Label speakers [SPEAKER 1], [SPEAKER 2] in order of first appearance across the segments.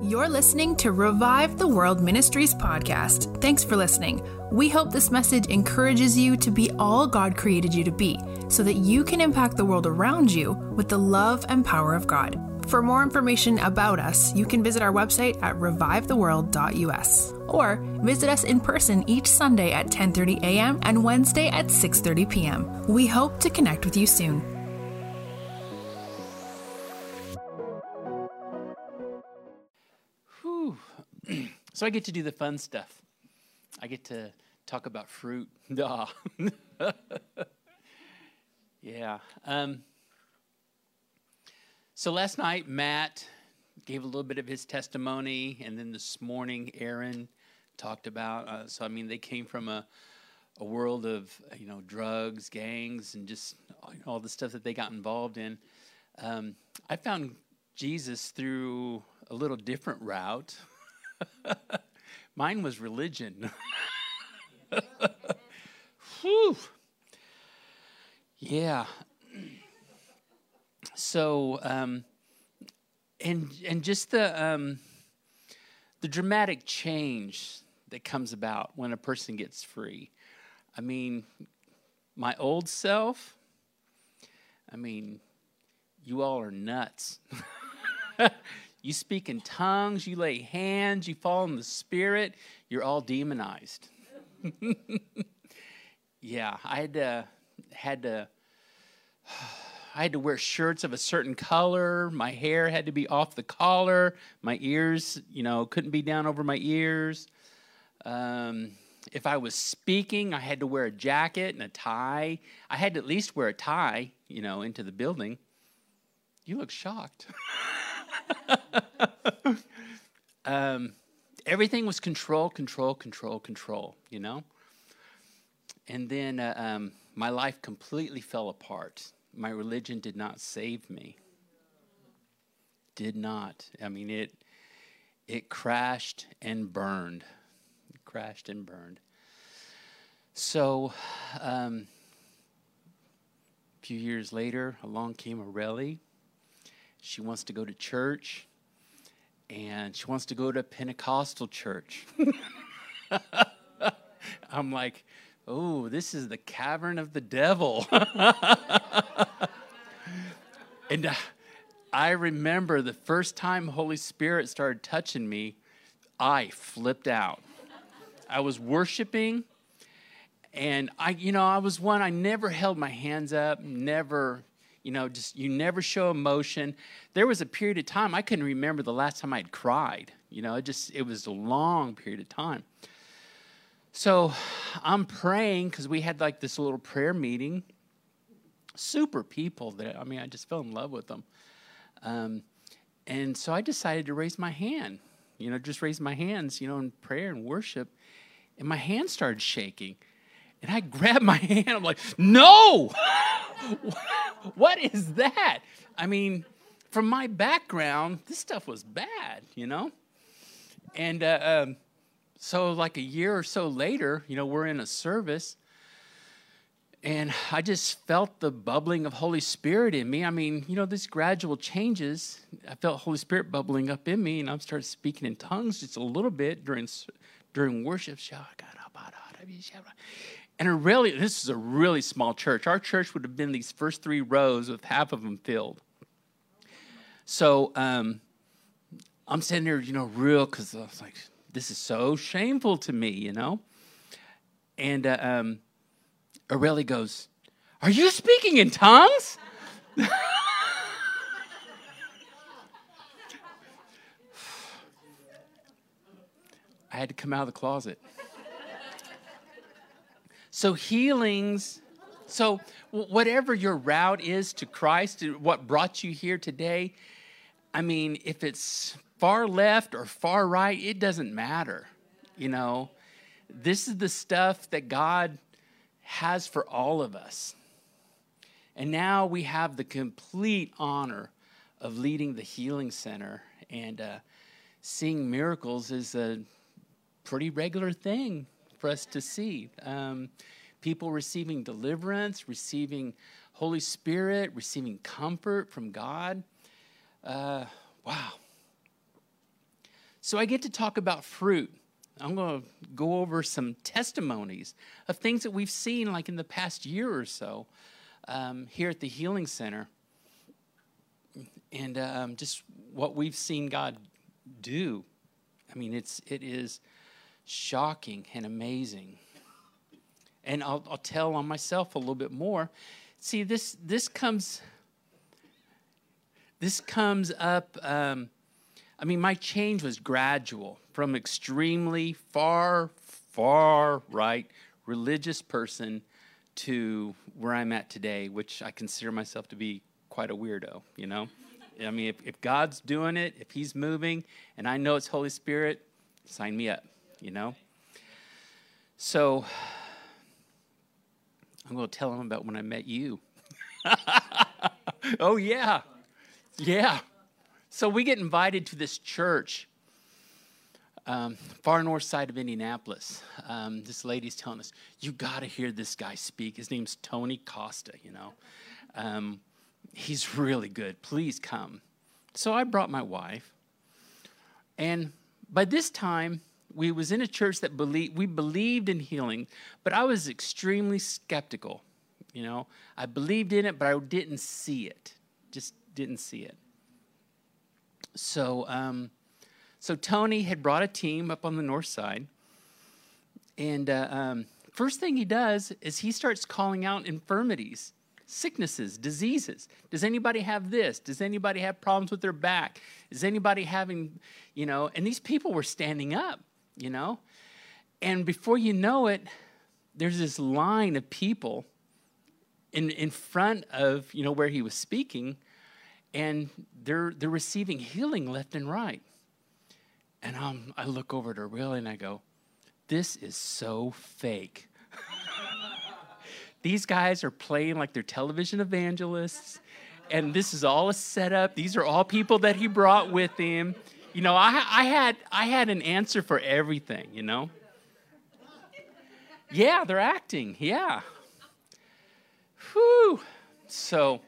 [SPEAKER 1] You're listening to Revive the World Ministries podcast. Thanks for listening. We hope this message encourages you to be all God created you to be so that you can impact the world around you with the love and power of God. For more information about us, you can visit our website at revivetheworld.us or visit us in person each Sunday at 10:30 a.m. and Wednesday at 6:30 p.m. We hope to connect with you soon.
[SPEAKER 2] So I get to do the fun stuff. I get to talk about fruit. Yeah. Um, so last night, Matt gave a little bit of his testimony, and then this morning, Aaron talked about. Uh, so I mean, they came from a a world of you know drugs, gangs, and just all the stuff that they got involved in. Um, I found Jesus through a little different route. Mine was religion. Whew. Yeah. So, um, and and just the um, the dramatic change that comes about when a person gets free. I mean, my old self. I mean, you all are nuts. you speak in tongues, you lay hands, you fall in the spirit, you're all demonized. yeah, I had to had to I had to wear shirts of a certain color. My hair had to be off the collar. My ears, you know, couldn't be down over my ears. Um, if I was speaking, I had to wear a jacket and a tie. I had to at least wear a tie, you know, into the building. You look shocked. um, everything was control, control, control, control, you know? And then uh, um, my life completely fell apart. My religion did not save me. Did not. I mean, it, it crashed and burned. It crashed and burned. So, um, a few years later, along came Aurelie. She wants to go to church, and she wants to go to a Pentecostal church. I'm like, oh, this is the cavern of the devil. and uh, I remember the first time Holy Spirit started touching me, I flipped out. I was worshiping, and I, you know, I was one, I never held my hands up, never, you know, just, you never show emotion. There was a period of time, I couldn't remember the last time I'd cried. You know, it just, it was a long period of time. So I'm praying because we had like this little prayer meeting. Super people that, I mean, I just fell in love with them. Um, and so I decided to raise my hand, you know, just raise my hands, you know, in prayer and worship. And my hand started shaking. And I grabbed my hand. I'm like, no! what is that? I mean, from my background, this stuff was bad, you know? And uh, um, so, like a year or so later, you know, we're in a service. And I just felt the bubbling of Holy Spirit in me. I mean, you know, this gradual changes. I felt Holy Spirit bubbling up in me, and I started speaking in tongues just a little bit during during worship. And really, this is a really small church. Our church would have been these first three rows with half of them filled. So um, I'm sitting there, you know, real, because I was like, this is so shameful to me, you know? And uh, um, Aurelie goes, Are you speaking in tongues? I had to come out of the closet. So, healings, so whatever your route is to Christ, what brought you here today, I mean, if it's far left or far right, it doesn't matter. You know, this is the stuff that God has for all of us. And now we have the complete honor of leading the Healing Center. And uh, seeing miracles is a pretty regular thing for us to see. Um, people receiving deliverance, receiving Holy Spirit, receiving comfort from God. Uh, wow. So I get to talk about fruit. I'm going to go over some testimonies of things that we've seen, like in the past year or so, um, here at the Healing Center, and um, just what we've seen God do. I mean, it's it is shocking and amazing. And I'll, I'll tell on myself a little bit more. See, this this comes this comes up. Um, I mean, my change was gradual from extremely far, far right religious person to where I'm at today, which I consider myself to be quite a weirdo, you know? I mean, if, if God's doing it, if He's moving, and I know it's Holy Spirit, sign me up, you know? So I'm going to tell him about when I met you. oh, yeah. Yeah. So we get invited to this church, um, far north side of Indianapolis. Um, this lady's telling us, you got to hear this guy speak. His name's Tony Costa, you know. Um, he's really good. Please come. So I brought my wife. And by this time, we was in a church that believed we believed in healing, but I was extremely skeptical. You know, I believed in it, but I didn't see it. Just didn't see it. So, um, so Tony had brought a team up on the north side, and uh, um, first thing he does is he starts calling out infirmities, sicknesses, diseases. Does anybody have this? Does anybody have problems with their back? Is anybody having, you know? And these people were standing up, you know, and before you know it, there's this line of people in in front of you know where he was speaking and they're they're receiving healing left and right. And um, I look over to Willie and I go, "This is so fake." These guys are playing like they're television evangelists, and this is all a setup. These are all people that he brought with him. You know, I, I had I had an answer for everything. You know. Yeah, they're acting. Yeah. Whew. So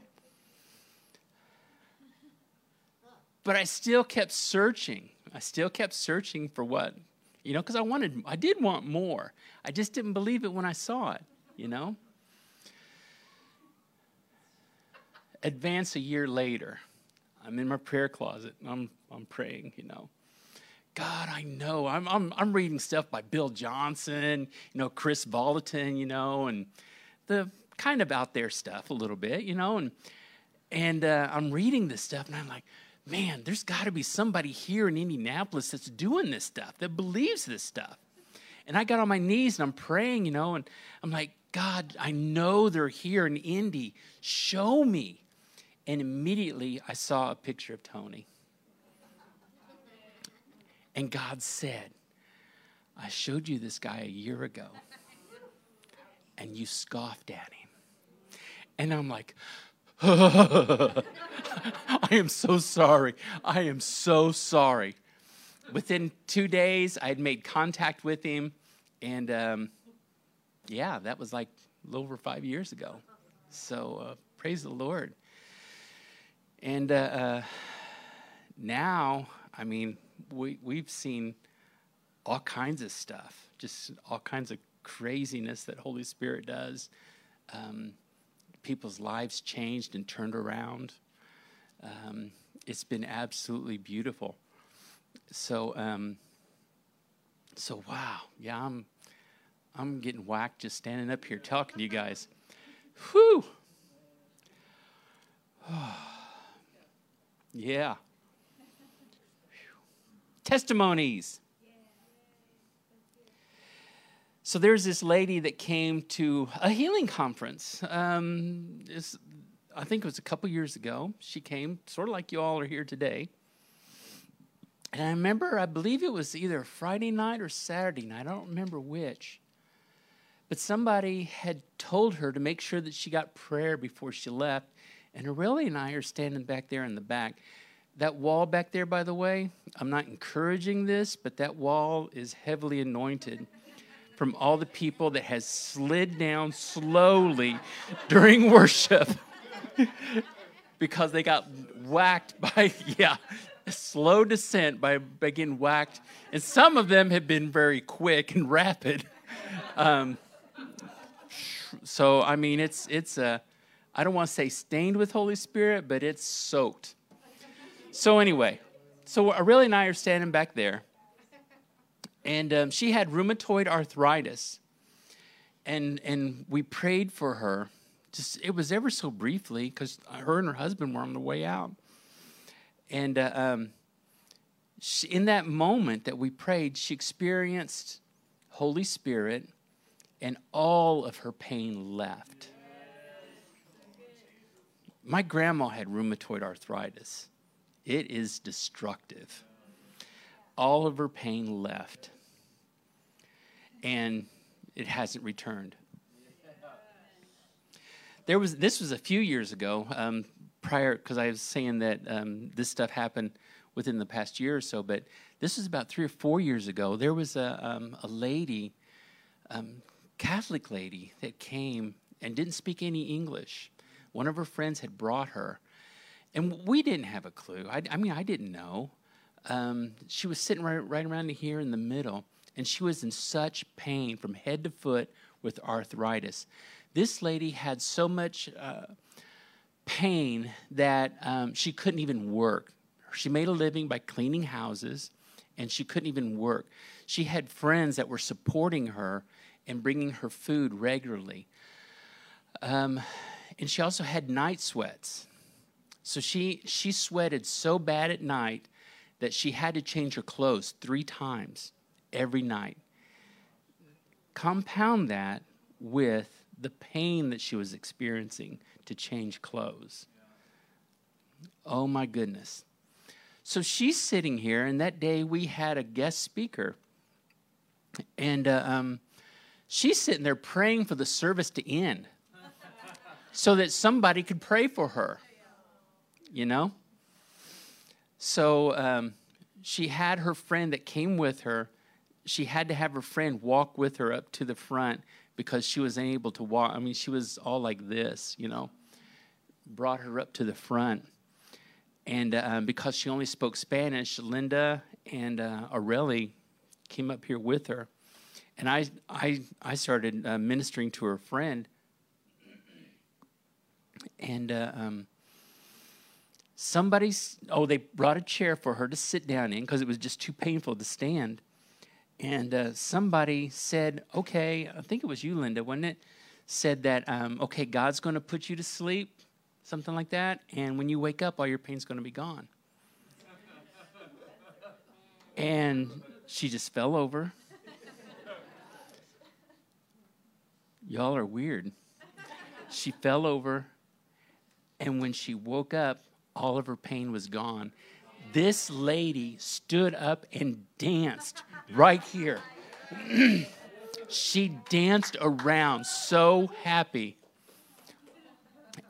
[SPEAKER 2] But I still kept searching. I still kept searching for what, you know, because I wanted, I did want more. I just didn't believe it when I saw it, you know. Advance a year later, I'm in my prayer closet. I'm, I'm praying, you know. God, I know. I'm, I'm, I'm reading stuff by Bill Johnson, you know, Kris Vallotton, you know, and the kind of out there stuff a little bit, you know, and and uh, I'm reading this stuff, and I'm like, man, there's got to be somebody here in Indianapolis that's doing this stuff, that believes this stuff. And I got on my knees and I'm praying, you know, and I'm like, God, I know they're here in Indy. Show me. And immediately I saw a picture of Tony. And God said, I showed you this guy a year ago, and you scoffed at him. And I'm like, I am so sorry. I am so sorry. Within two days, I had made contact with him, and um, yeah, that was like a little over five years ago. So uh, praise the Lord. And uh, uh, now, I mean, we, we've seen all kinds of stuff, just all kinds of craziness that Holy Spirit does. Um, people's lives changed and turned around. Um, it's been absolutely beautiful. So, um, so wow, yeah, I'm, I'm getting whacked just standing up here talking to you guys. Whew. yeah. Testimonies. So there's this lady that came to a healing conference. Um, I think it was a couple years ago. She came, sort of like you all are here today. And I remember, I believe it was either Friday night or Saturday night. I don't remember which. But somebody had told her to make sure that she got prayer before she left. And Aurelia and I are standing back there in the back. That wall back there, by the way, I'm not encouraging this, but that wall is heavily anointed from all the people that has slid down slowly during worship because they got whacked by, yeah. slow descent by, by getting whacked, and some of them have been very quick and rapid. Um, so I mean, it's it's a I don't want to say stained with Holy Spirit, but it's soaked. So anyway, so Aurelia and I are standing back there, and um, she had rheumatoid arthritis, and and we prayed for her. Just it was ever so briefly because her and her husband were on the way out, and uh, um, she, in that moment that we prayed, she experienced Holy Spirit, and all of her pain left. My grandma had rheumatoid arthritis. It is destructive. All of her pain left, and it hasn't returned. There was this was a few years ago, um, prior because I was saying that um, this stuff happened within the past year or so, but this was about three or four years ago. There was a um, a lady, um, Catholic lady, that came and didn't speak any English. One of her friends had brought her, and we didn't have a clue. I, I mean, I didn't know. Um, she was sitting right, right around here in the middle, and she was in such pain from head to foot with arthritis. This lady had so much uh, pain that um, she couldn't even work. She made a living by cleaning houses, and she couldn't even work. She had friends that were supporting her and bringing her food regularly. Um, and she also had night sweats. So she, she sweated so bad at night that she had to change her clothes three times every night. Compound that with the pain that she was experiencing to change clothes. Oh my goodness. So she's sitting here, and that day we had a guest speaker. And uh, um, she's sitting there praying for the service to end so that somebody could pray for her. You know? So um, she had her friend that came with her. She had to have her friend walk with her up to the front because she was unable to walk. I mean, she was all like this, you know. Brought her up to the front. And uh, because she only spoke Spanish, Linda and uh, Aurelie came up here with her. And I, I, I started uh, ministering to her friend and uh, um, somebody's oh they brought a chair for her to sit down in because it was just too painful to stand. And uh, somebody said okay i think it was you linda wasn't it? Said that um, okay god's going to put you to sleep something like that and when you wake up all your pain's going to be gone. And she just fell over. Y'all are weird. She fell over and when she woke up, all of her pain was gone. This lady stood up and danced right here. she danced around so happy.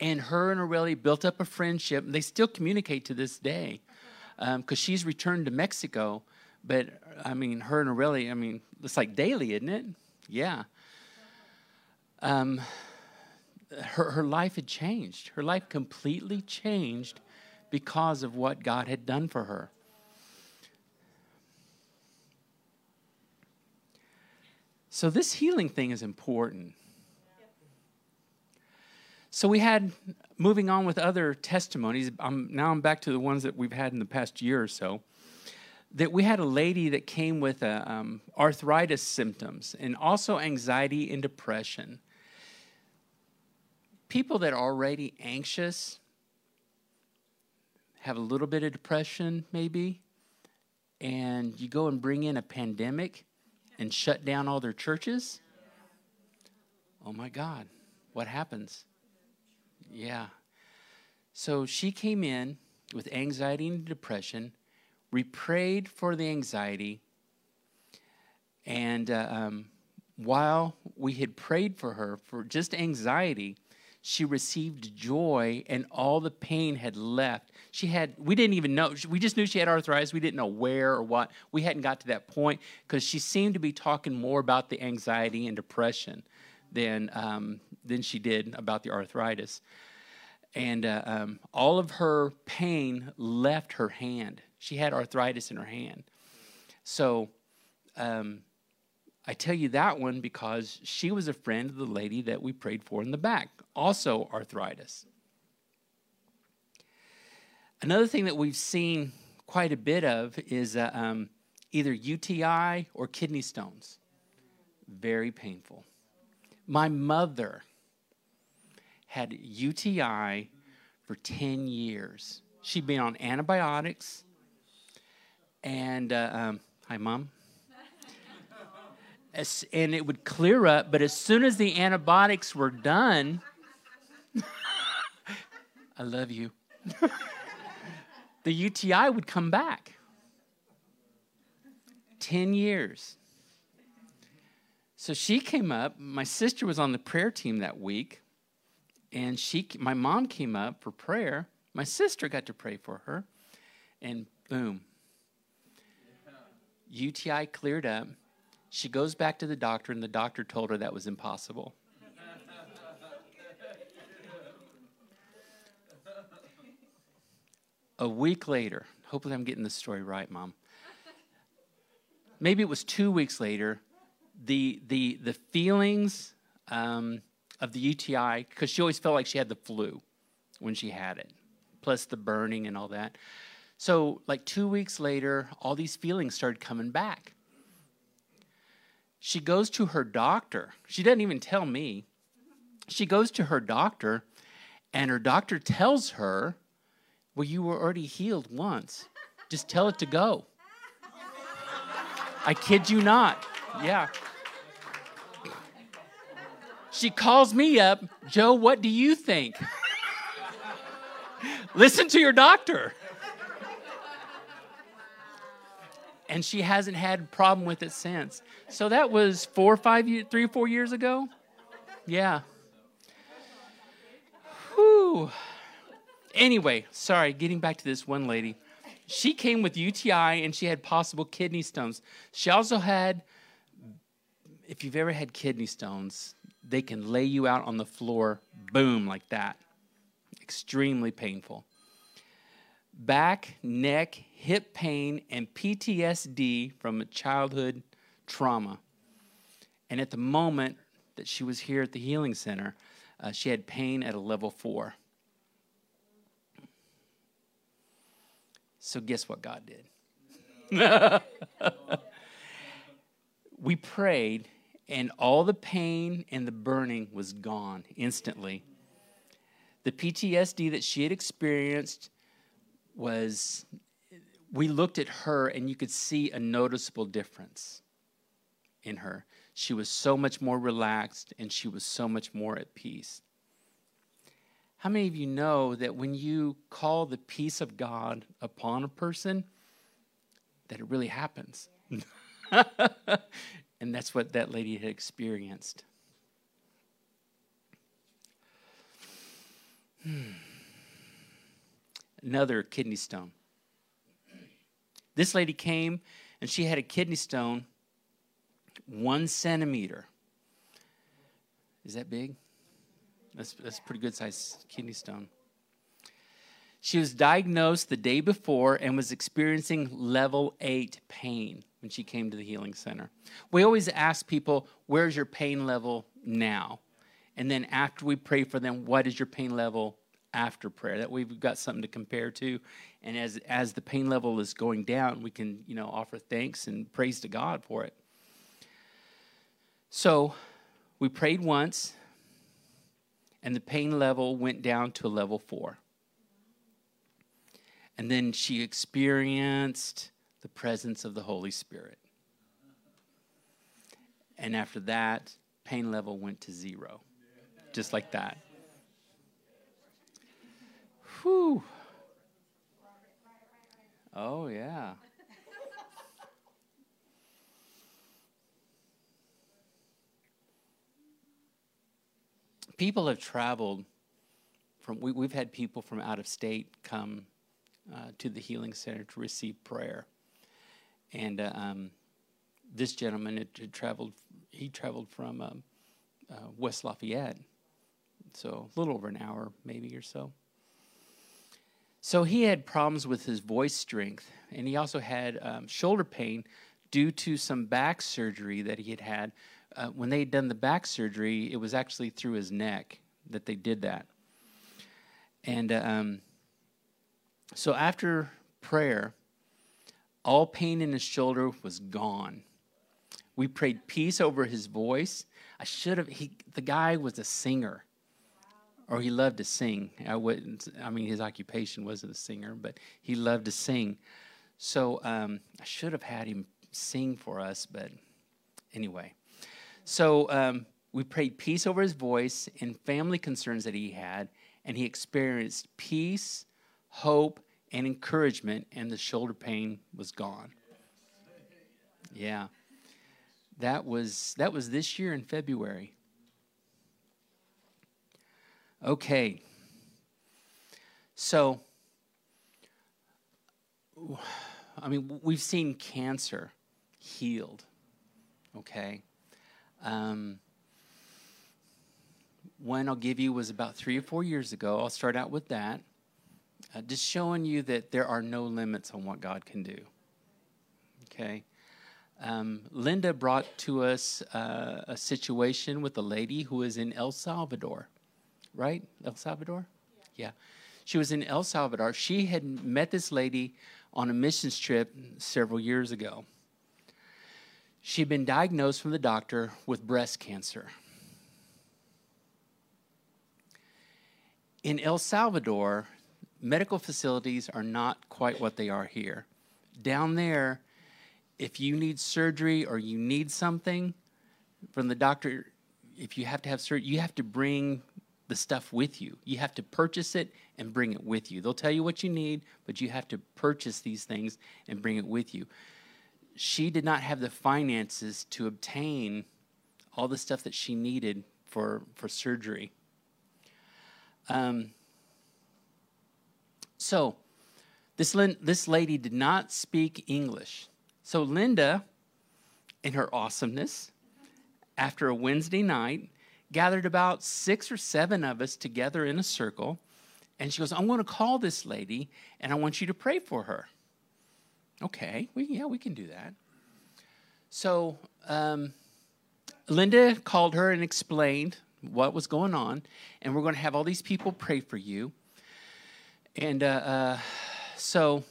[SPEAKER 2] And her and Aurelie built up a friendship. They still communicate to this day because um, she's returned to Mexico. But I mean, her and Aurelie, I mean, it's like daily, isn't it? Yeah. Um, her, her life had changed. Her life completely changed because of what God had done for her. So, this healing thing is important. So, we had, moving on with other testimonies, I'm, now I'm back to the ones that we've had in the past year or so. That we had a lady that came with a, um, arthritis symptoms and also anxiety and depression people that are already anxious have a little bit of depression, maybe, and you go and bring in a pandemic and shut down all their churches. Oh my God, what happens? Yeah. So she came in with anxiety and depression. We prayed for the anxiety. And uh, um, while we had prayed for her for just anxiety, she received joy and all the pain had left. She had, we didn't even know, we just knew she had arthritis. We didn't know where or what. We hadn't got to that point because she seemed to be talking more about the anxiety and depression than, um, than she did about the arthritis. And uh, um, all of her pain left her hand. She had arthritis in her hand. So um, I tell you that one because she was a friend of the lady that we prayed for in the back, also arthritis. Another thing that we've seen quite a bit of is uh, um, either UTI or kidney stones. Very painful. My mother had UTI for 10 years. She'd been on antibiotics. And, uh, um, hi, mom. And it would clear up, but as soon as the antibiotics were done, I love you. the UTI would come back. 10 years. So she came up. My sister was on the prayer team that week, and she, my mom came up for prayer. My sister got to pray for her, and boom, UTI cleared up. She goes back to the doctor, and the doctor told her that was impossible. A week later, hopefully I'm getting the story right, Mom. Maybe it was two weeks later, the, the, the feelings um, of the UTI, because she always felt like she had the flu when she had it, plus the burning and all that. So, like two weeks later, all these feelings started coming back. She goes to her doctor. She doesn't even tell me. She goes to her doctor, and her doctor tells her well, you were already healed once. Just tell it to go. I kid you not. Yeah. She calls me up, Joe, what do you think? Listen to your doctor. And she hasn't had problem with it since. So that was four or five, three or four years ago. Yeah. Whew. Anyway, sorry, getting back to this one lady. She came with UTI and she had possible kidney stones. She also had, if you've ever had kidney stones, they can lay you out on the floor, boom, like that. Extremely painful. Back, neck, hip pain, and PTSD from a childhood trauma. And at the moment that she was here at the Healing Center, uh, she had pain at a level four. So, guess what God did? we prayed, and all the pain and the burning was gone instantly. The PTSD that she had experienced was, we looked at her, and you could see a noticeable difference in her. She was so much more relaxed, and she was so much more at peace. How many of you know that when you call the peace of God upon a person, that it really happens? and that's what that lady had experienced. Hmm. Another kidney stone. This lady came and she had a kidney stone one centimeter. Is that big? That's, that's a pretty good sized kidney stone. She was diagnosed the day before and was experiencing level eight pain when she came to the healing center. We always ask people, Where's your pain level now? And then after we pray for them, what is your pain level after prayer? That we've got something to compare to. And as, as the pain level is going down, we can, you know, offer thanks and praise to God for it. So we prayed once, and the pain level went down to a level four. And then she experienced the presence of the Holy Spirit. And after that, pain level went to zero, just like that. Whew. Oh, yeah. people have traveled from, we, have had people from out of state come uh, to the Healing Center to receive prayer. And uh, um, this gentleman had, had, traveled, he traveled from um, uh, West Lafayette, so a little over an hour maybe or so. So he had problems with his voice strength, and he also had um, shoulder pain due to some back surgery that he had had. Uh, when they had done the back surgery, it was actually through his neck that they did that. And um, so after prayer, all pain in his shoulder was gone. We prayed peace over his voice. I should have, he, the guy was a singer or he loved to sing. I wouldn't. I mean, his occupation wasn't a singer, but he loved to sing. So um, I should have had him sing for us, but anyway. So um, we prayed peace over his voice and family concerns that he had, and he experienced peace, hope, and encouragement, and the shoulder pain was gone. Yeah, that was that was this year in February. Okay. So, I mean, we've seen cancer healed. Okay. Um, one I'll give you was about three or four years ago. I'll start out with that. Uh, just showing you that there are no limits on what God can do. Okay. Um, Linda brought to us uh, a situation with a lady who is in El Salvador right? El Salvador? Yeah. yeah. She was in El Salvador. She had met this lady on a missions trip several years ago. She'd been diagnosed from the doctor with breast cancer. In El Salvador, medical facilities are not quite what they are here. Down there, if you need surgery or you need something from the doctor, if you have to have surgery, you have to bring the stuff with you. You have to purchase it and bring it with you. They'll tell you what you need, but you have to purchase these things and bring it with you. She did not have the finances to obtain all the stuff that she needed for, for surgery. Um, so, this, this lady did not speak English. So, Linda, in her awesomeness, after a Wednesday night, gathered about six or seven of us together in a circle. And she goes, I'm going to call this lady and I want you to pray for her. Okay, we, yeah, we can do that. So um, Linda called her and explained what was going on. And we're going to have all these people pray for you. And uh, uh, so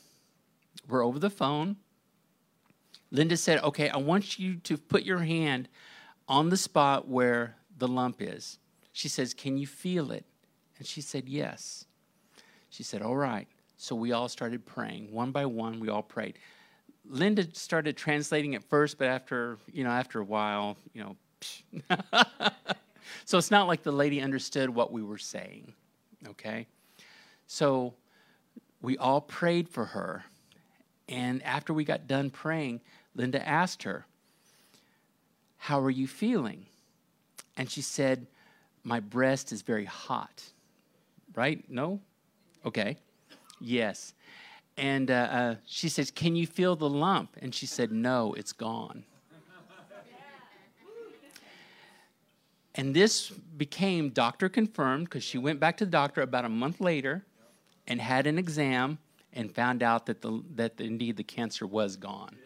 [SPEAKER 2] we're over the phone. Linda said, Okay, I want you to put your hand on the spot where the lump is. She says, Can you feel it? And she said, Yes. She said, All right. So we all started praying. One by one, we all prayed. Linda started translating at first, but after, you know, after a while, you know, so it's not like the lady understood what we were saying. Okay? So we all prayed for her. And after we got done praying, Linda asked her, How are you feeling? And she said, My breast is very hot. Right? No? Okay. Yes. And uh, uh, she says, Can you feel the lump? And she said, No, it's gone. And this became doctor confirmed because she went back to the doctor about a month later and had an exam and found out that, the, that indeed the cancer was gone.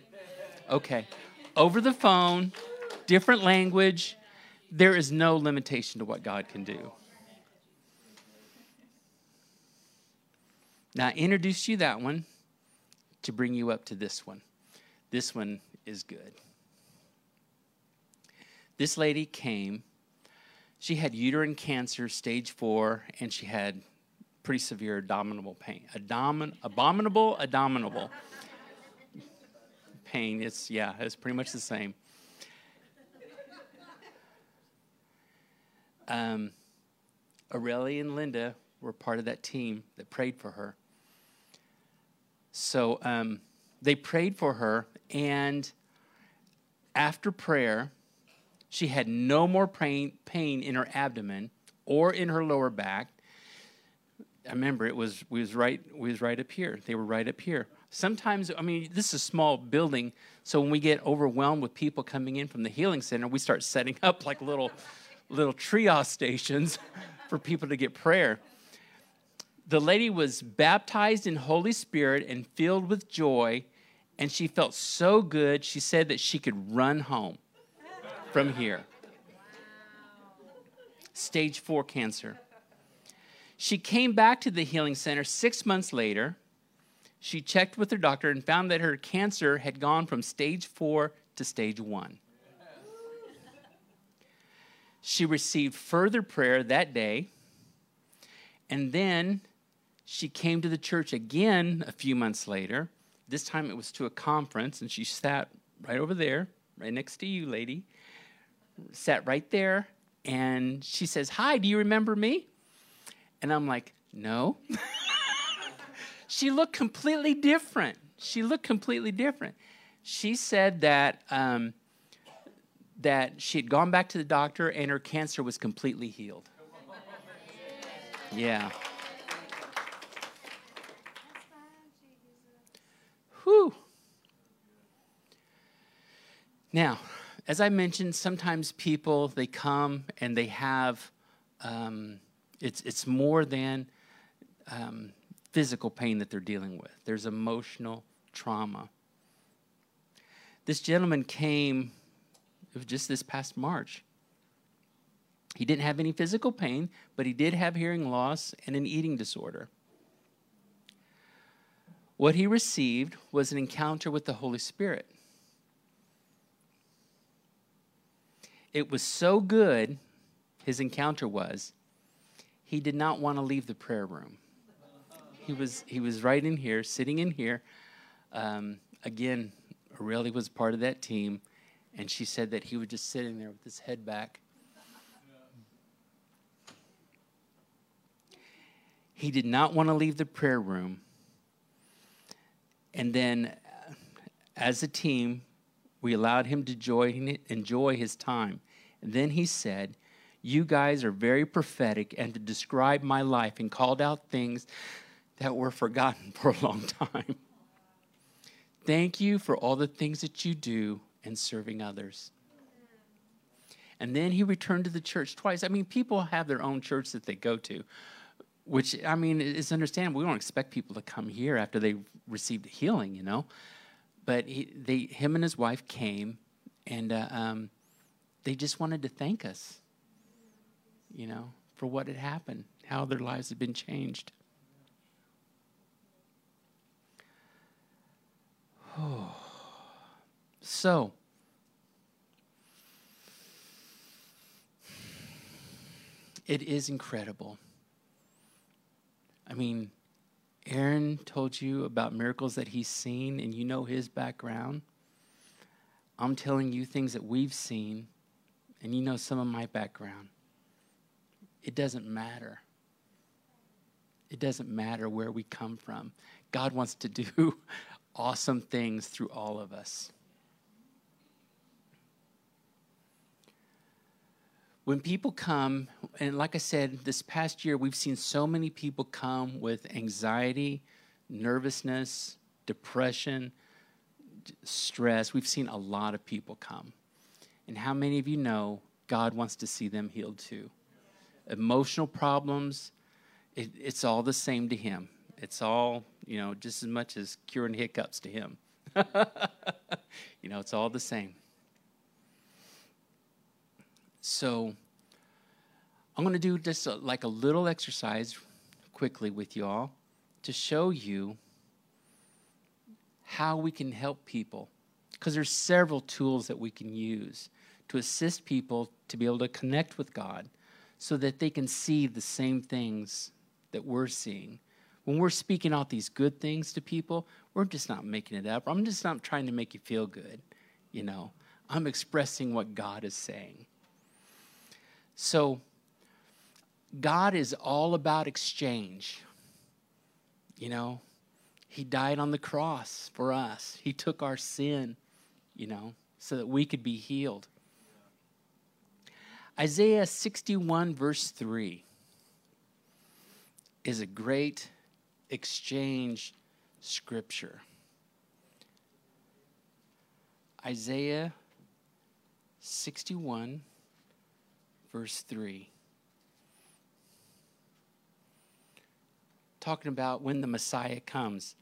[SPEAKER 2] Okay. Over the phone, different language, there is no limitation to what God can do. Now, I introduced you that one to bring you up to this one. This one is good. This lady came. She had uterine cancer, stage four, and she had pretty severe abdominal pain. Abomin- abominable, abominable pain. It's, yeah, it's pretty much the same. Um, Aurelia and Linda were part of that team that prayed for her. So um, they prayed for her, and after prayer, she had no more pain, pain in her abdomen or in her lower back. I remember it was we was right we was right up here. They were right up here. Sometimes I mean this is a small building, so when we get overwhelmed with people coming in from the healing center, we start setting up like little little triage stations for people to get prayer. the lady was baptized in Holy Spirit and filled with joy, and she felt so good, she said that she could run home from here. Stage four cancer. She came back to the healing center six months later. She checked with her doctor and found that her cancer had gone from stage four to stage one. She received further prayer that day, and then she came to the church again a few months later. This time it was to a conference, and she sat right over there, right next to you, lady. Sat right there, and she says, Hi, do you remember me? And I'm like, No. she looked completely different. She looked completely different. She said that um, that she had gone back to the doctor and her cancer was completely healed. Yeah. Whew. Now, as I mentioned, sometimes people they come and they have um, it's it's more than um, physical pain that they're dealing with. There's emotional trauma. This gentleman came just this past March. He didn't have any physical pain, but he did have hearing loss and an eating disorder. What he received was an encounter with the Holy Spirit. It was so good, his encounter was, he did not want to leave the prayer room. He was, he was right in here, sitting in here. Um, again, Aurelia was part of that team, and she said that he was just sitting there with his head back. He did not want to leave the prayer room and then, uh, as a team, we allowed him to enjoy his time. And then he said, You guys are very prophetic and to describe my life, and called out things that were forgotten for a long time. Thank you for all the things that you do in serving others. And then he returned to the church twice. I mean, people have their own church that they go to which I mean is understandable. We don't expect people to come here after they received healing, you know. But he, they, him and his wife came, and uh, um, they just wanted to thank us, you know, for what had happened, how their lives had been changed. Oh. So, it is incredible I mean, Aaron told you about miracles that he's seen, and you know his background. I'm telling you things that we've seen, and you know some of my background. It doesn't matter. It doesn't matter where we come from. God wants to do awesome things through all of us. When people come, and like I said, this past year, we've seen so many people come with anxiety, nervousness, depression, stress. We've seen a lot of people come. And how many of you know God wants to see them healed too? Emotional problems, it, it's all the same to Him. It's all, you know, just as much as curing hiccups to Him. you know, it's all the same. So I'm going to do just a, like a little exercise quickly with you all to show you how we can help people because there's several tools that we can use to assist people to be able to connect with God so that they can see the same things that we're seeing. When we're speaking out these good things to people, we're just not making it up. I'm just not trying to make you feel good, you know. I'm expressing what God is saying. So, God is all about exchange. You know, He died on the cross for us, He took our sin, you know, so that we could be healed. Isaiah 61, verse 3, is a great exchange scripture. Isaiah 61, verse 3. talking about when the Messiah comes.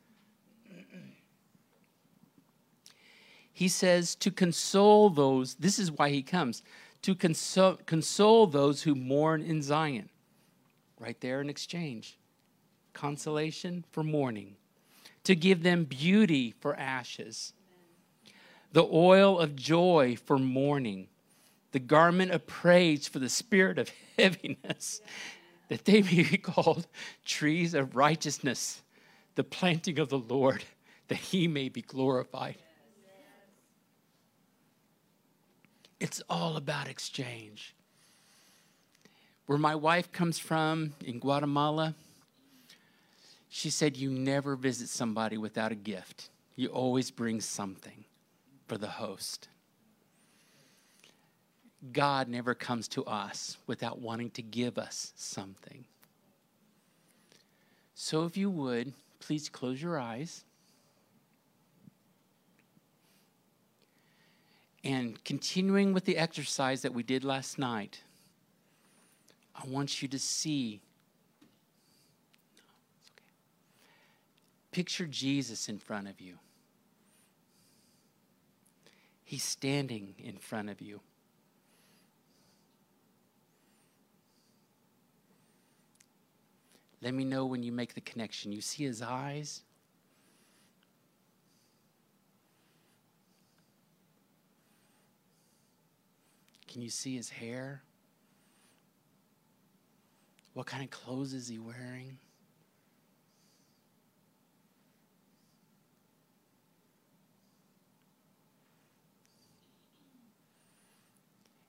[SPEAKER 2] He says to console those, this is why he comes, to console, console those who mourn in Zion. Right there in exchange. Consolation for mourning. To give them beauty for ashes. The oil of joy for mourning. The garment of praise for the spirit of heaviness. That they may be called trees of righteousness, the planting of the Lord, that he may be glorified. It's all about exchange. Where my wife comes from in Guatemala, she said, You never visit somebody without a gift. You always bring something for the host. God never comes to us without wanting to give us something. So, if you would, please close your eyes. And continuing with the exercise that we did last night, I want you to see. Picture Jesus in front of you. He's standing in front of you. Let me know when you make the connection. You see his eyes? Can you see his hair? What kind of clothes is he wearing?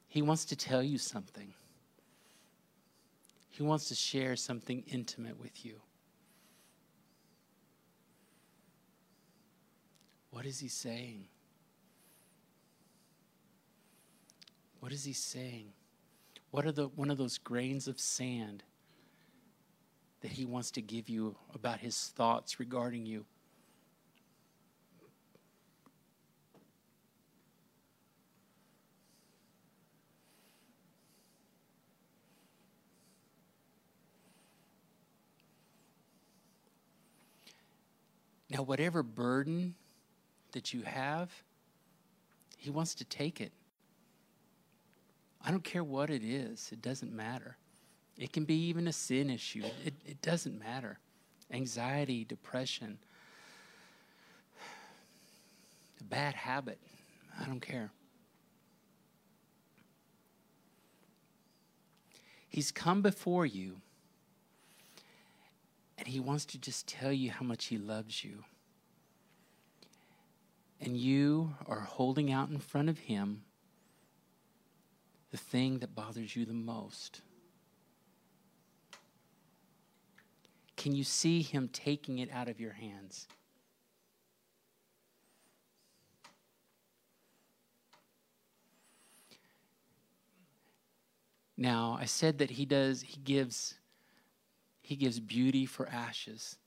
[SPEAKER 2] He wants to tell you something. He wants to share something intimate with you. What is he saying? What is he saying? What are the one of those grains of sand that he wants to give you about his thoughts regarding you? Now, whatever burden that you have, he wants to take it. I don't care what it is, it doesn't matter. It can be even a sin issue, it, it doesn't matter. Anxiety, depression, a bad habit, I don't care. He's come before you and he wants to just tell you how much he loves you. And you are holding out in front of him the thing that bothers you the most? Can you see Him taking it out of your hands? Now, I said that he does, he gives, he gives beauty for ashes,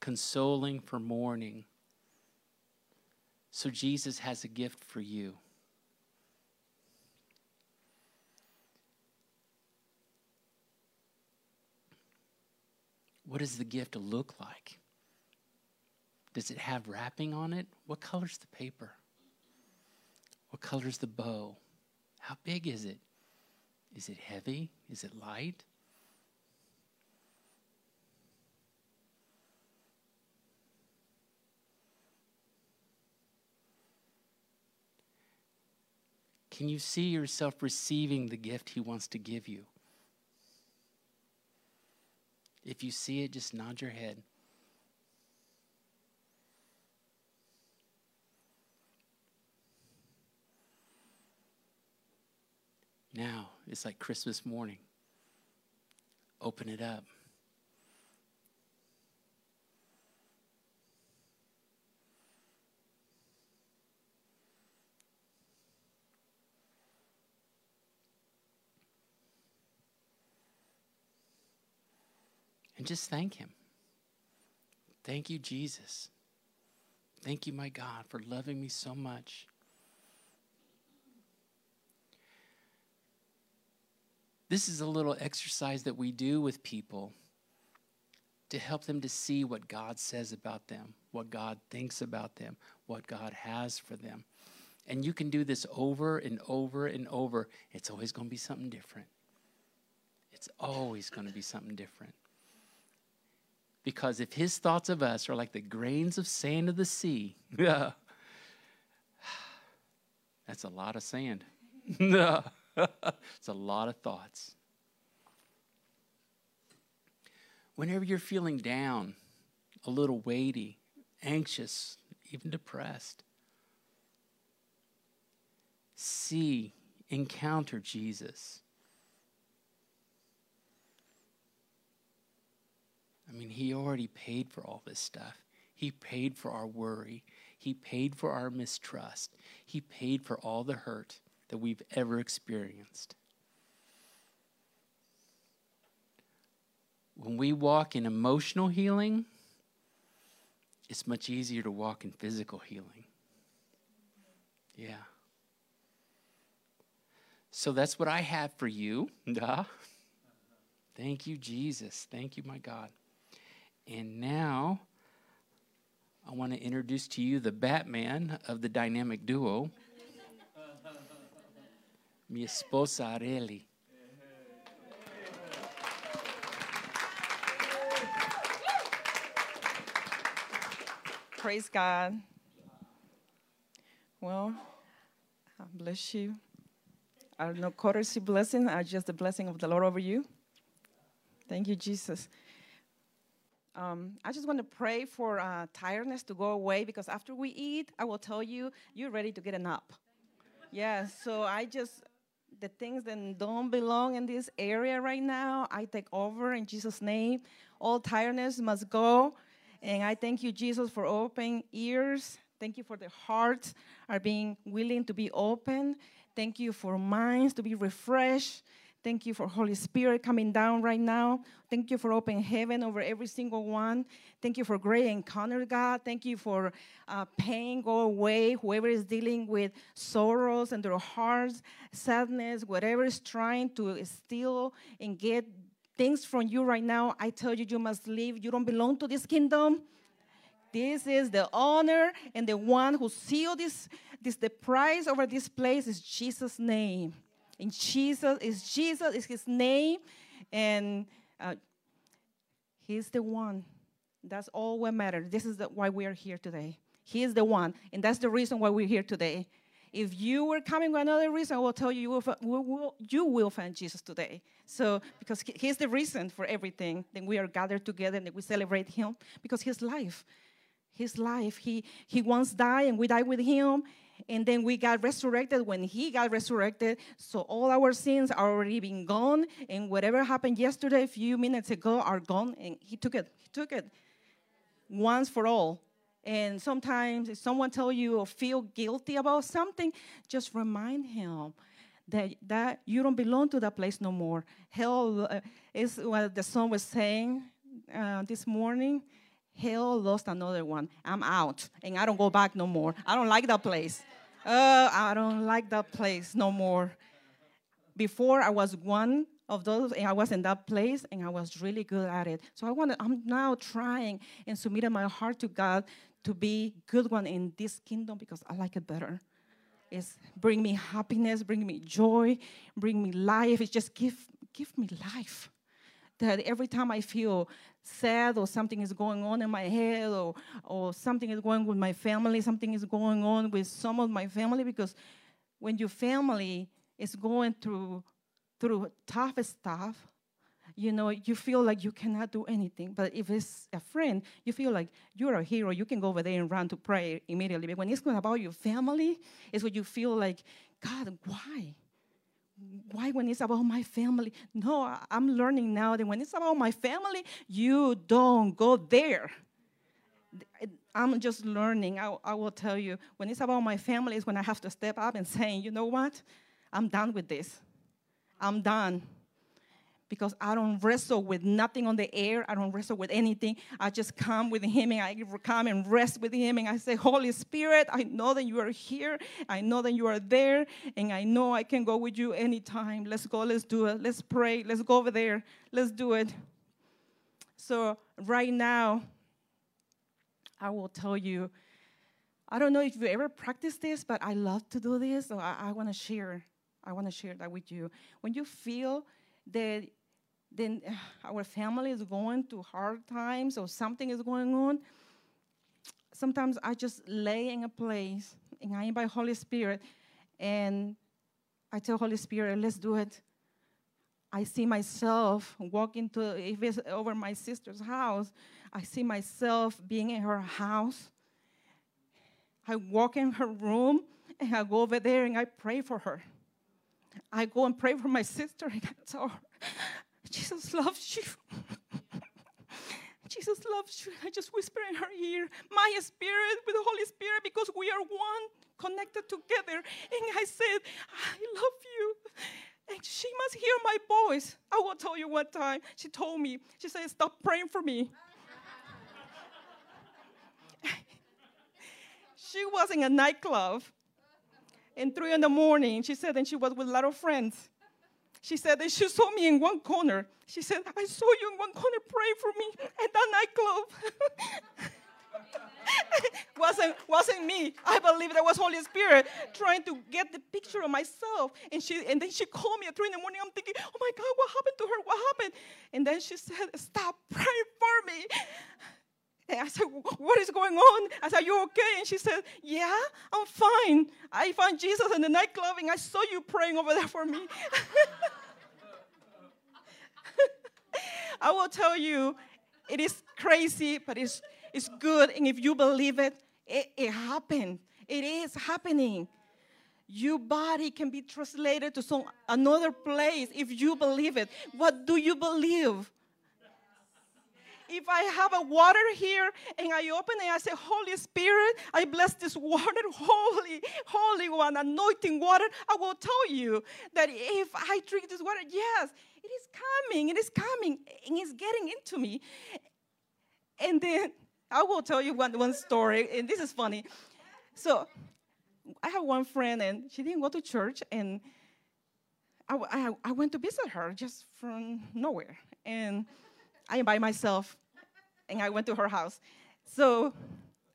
[SPEAKER 2] consoling for mourning. So Jesus has a gift for you. What does the gift look like? Does it have wrapping on it? What color's the paper? What color's the bow? How big is it? Is it heavy? Is it light? Can you see yourself receiving the gift He wants to give you? If you see it, just nod your head. Now, it's like Christmas morning. Open it up. And just thank Him. Thank you, Jesus. Thank you, my God, for loving me so much. This is a little exercise that we do with people to help them to see what God says about them, what God thinks about them, what God has for them. And you can do this over and over and over. It's always going to be something different. It's always going to be something different. Because if his thoughts of us are like the grains of sand of the sea, that's a lot of sand. it's a lot of thoughts. Whenever you're feeling down, a little weighty, anxious, even depressed, see, encounter Jesus. I mean, He already paid for all this stuff. He paid for our worry. He paid for our mistrust. He paid for all the hurt that we've ever experienced. When we walk in emotional healing, it's much easier to walk in physical healing. Yeah. So that's what I have for you. Duh. Thank you, Jesus. Thank you, my God. And now I want to introduce to you the Batman of the dynamic duo, mi esposa Areli.
[SPEAKER 3] Praise God. Well, I bless you. I don't know, courtesy blessing, I just the blessing of the Lord over you. Thank you, Jesus. Um, I just want to pray for uh, tiredness to go away because after we eat, I will tell you, you're ready to get a nap. Yeah, so I just, the things that don't belong in this area right now, I take over in Jesus' name. All tiredness must go. And I thank you, Jesus, for open ears. Thank you for the hearts are being willing to be open. Thank you for minds to be refreshed. Thank you for Holy Spirit coming down right now. Thank you for open heaven over every single one. Thank you for great encounter, God. Thank you for uh, pain go away. Whoever is dealing with sorrows and their hearts, sadness, whatever is trying to steal and get things from you right now, I tell you, you must leave. You don't belong to this kingdom. This is the honor and the one who sealed this, this the price over this place is Jesus' name. In Jesus is Jesus is His name, and uh, He's the one. That's all what matters. This is the, why we are here today. He is the one, and that's the reason why we're here today. If you were coming with another reason, I will tell you you will, you will find Jesus today. So, because He's the reason for everything, then we are gathered together and we celebrate Him because His life, His life, He He once died and we died with Him, and then we got resurrected when he got resurrected. So all our sins are already been gone. And whatever happened yesterday, a few minutes ago, are gone. And he took it. He took it once for all. And sometimes if someone tell you or feel guilty about something, just remind him that that you don't belong to that place no more. Hell uh, is what the song was saying uh, this morning. Hell lost another one. I'm out and I don't go back no more. I don't like that place. Uh, I don't like that place no more. Before I was one of those, and I was in that place, and I was really good at it. So I want. I'm now trying and submitting my heart to God to be good one in this kingdom because I like it better. It's bring me happiness, bring me joy, bring me life. It's just give give me life. That every time I feel sad or something is going on in my head or, or something is going with my family, something is going on with some of my family because when your family is going through through tough stuff, you know, you feel like you cannot do anything. But if it's a friend, you feel like you're a hero. You can go over there and run to pray immediately. But when it's about your family, it's what you feel like, God, why? Why when it's about my family? No, I'm learning now that when it's about my family, you don't go there. I'm just learning. I, I will tell you, when it's about my family, is when I have to step up and saying, you know what? I'm done with this. I'm done because I don't wrestle with nothing on the air. I don't wrestle with anything. I just come with Him and I come and rest with Him and I say, Holy Spirit, I know that you are here. I know that you are there. And I know I can go with you anytime. Let's go. Let's do it. Let's pray. Let's go over there. Let's do it. So right now, I will tell you. I don't know if you ever practice this, but I love to do this. So I, I want to share. I want to share that with you. When you feel that then our family is going through hard times or something is going on, sometimes I just lay in a place and I invite Holy Spirit and I tell Holy Spirit, let's do it. I see myself walking to, if it's over my sister's house, I see myself being in her house. I walk in her room and I go over there and I pray for her. I go and pray for my sister and I tell her, Jesus loves you. Jesus loves you. I just whisper in her ear, my spirit with the Holy Spirit, because we are one, connected together. And I said, I love you. And she must hear my voice. I will tell you one time. She told me, she said, Stop praying for me. she was in a nightclub. And three in the morning, she said, and she was with a lot of friends. She said that she saw me in one corner. She said, I saw you in one corner pray for me at that nightclub. wasn't wasn't me. I believe that was Holy Spirit trying to get the picture of myself. And she and then she called me at three in the morning. I'm thinking, oh my God, what happened to her? What happened? And then she said, Stop praying for me. And I said, What is going on? I said, Are you okay? And she said, Yeah, I'm fine. I found Jesus in the nightclub and I saw you praying over there for me. I will tell you, it is crazy, but it's, it's good. And if you believe it, it, it happened. It is happening. Your body can be translated to some another place if you believe it. What do you believe? If I have a water here and I open it, I say, Holy Spirit, I bless this water, holy, holy one, anointing water. I will tell you that if I drink this water, yes, it is coming, it is coming, and it's getting into me. And then I will tell you one, one story, and this is funny. So I have one friend, and she didn't go to church, and I, I, I went to visit her just from nowhere. And I am by myself and I went to her house. So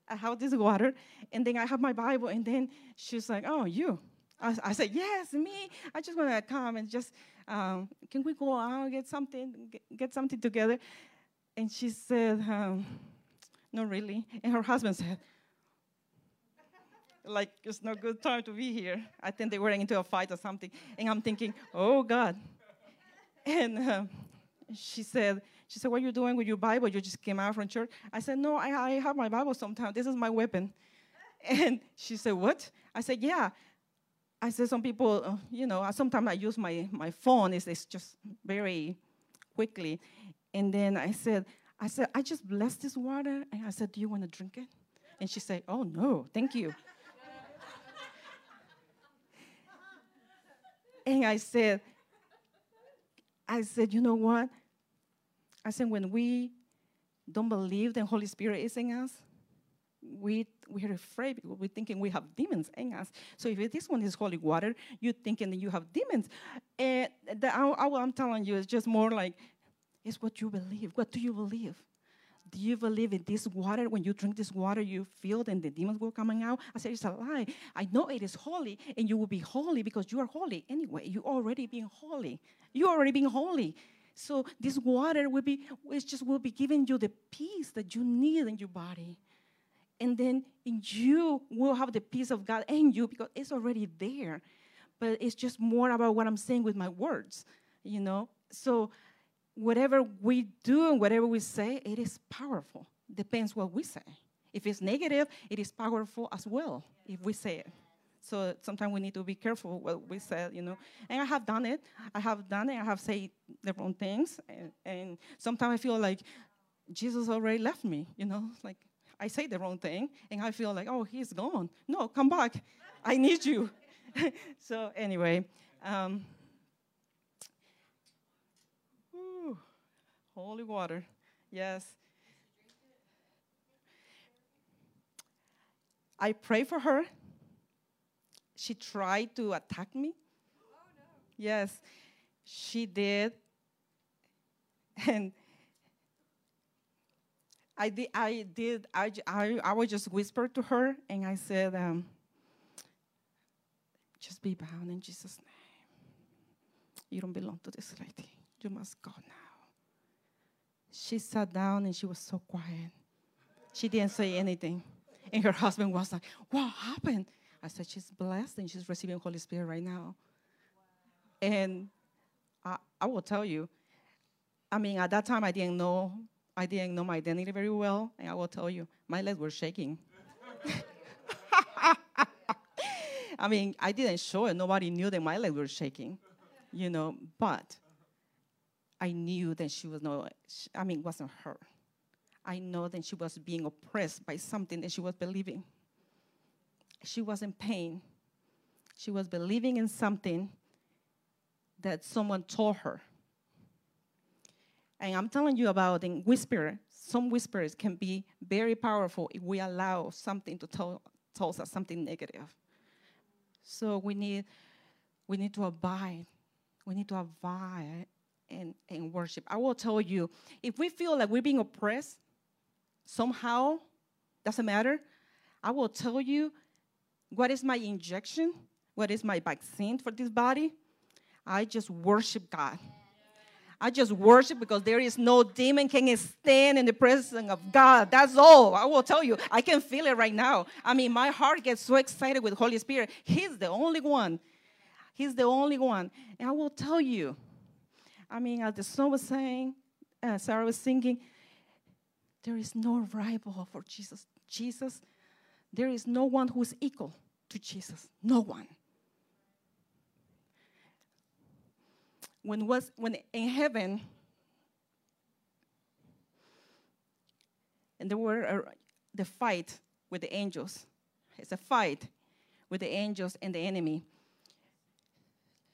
[SPEAKER 3] I have this water, and then I have my Bible, and then she's like, "Oh, you." I, I said, "Yes, me. I just want to come and just, um, can we go out get something, get, get, something together?" And she said, um, "No, really." And her husband said, "Like it's no good time to be here." I think they were into a fight or something, and I'm thinking, "Oh God." And um, she said, she said, What are you doing with your Bible? You just came out from church. I said, No, I, I have my Bible sometimes. This is my weapon. And she said, What? I said, Yeah. I said, Some people, uh, you know, sometimes I use my, my phone, it's, it's just very quickly. And then I said, I said, I just blessed this water. And I said, Do you want to drink it? And she said, Oh, no, thank you. and I said, I said, you know what? I said, when we don't believe the Holy Spirit is in us, we we're afraid because we're thinking we have demons in us. So if this one is holy water, you're thinking that you have demons. And the, I, I'm telling you, it's just more like it's what you believe. What do you believe? Do you believe in this water? When you drink this water, you feel and the demons will coming out? I said, it's a lie. I know it is holy, and you will be holy because you are holy anyway. You already being holy. You already being holy. So this water will be, it just will be giving you the peace that you need in your body. And then you will have the peace of God in you because it's already there. But it's just more about what I'm saying with my words, you know? So whatever we do and whatever we say, it is powerful. Depends what we say. If it's negative, it is powerful as well if we say it. So sometimes we need to be careful what we say, you know. And I have done it. I have done it. I have said the wrong things. And, and sometimes I feel like Jesus already left me, you know. Like I say the wrong thing, and I feel like, oh, he's gone. No, come back. I need you. so anyway, um, holy water. Yes. I pray for her she tried to attack me. Oh, no. Yes, she did. And I did, I did, I, I, I would just whisper to her and I said, um, just be bound in Jesus' name. You don't belong to this lady. You must go now. She sat down and she was so quiet. She didn't say anything. And her husband was like, What happened? I said, She's blessed and she's receiving Holy Spirit right now. And I, I will tell you, I mean, at that time I didn't know I didn't know my identity very well, and I will tell you, my legs were shaking. I mean, I didn't show it. Nobody knew that my legs were shaking, you know. But I knew that she was no. I mean, it wasn't her. I know that she was being oppressed by something that she was believing. She was in pain. She was believing in something that someone told her. And I'm telling you about in whisper. Some whispers can be very powerful if we allow something to tell, tell us something negative. So we need, we need to abide. We need to abide and, and worship. I will tell you, if we feel like we're being oppressed, somehow, doesn't matter, I will tell you what is my injection, what is my vaccine for this body. I just worship God. I just worship because there is no demon can stand in the presence of God. That's all. I will tell you. I can feel it right now. I mean, my heart gets so excited with Holy Spirit. He's the only one. He's the only one. And I will tell you. I mean, as the song was saying, uh, Sarah was singing, there is no rival for Jesus. Jesus, there is no one who is equal to Jesus. No one. when was when in heaven and there were a, the fight with the angels it's a fight with the angels and the enemy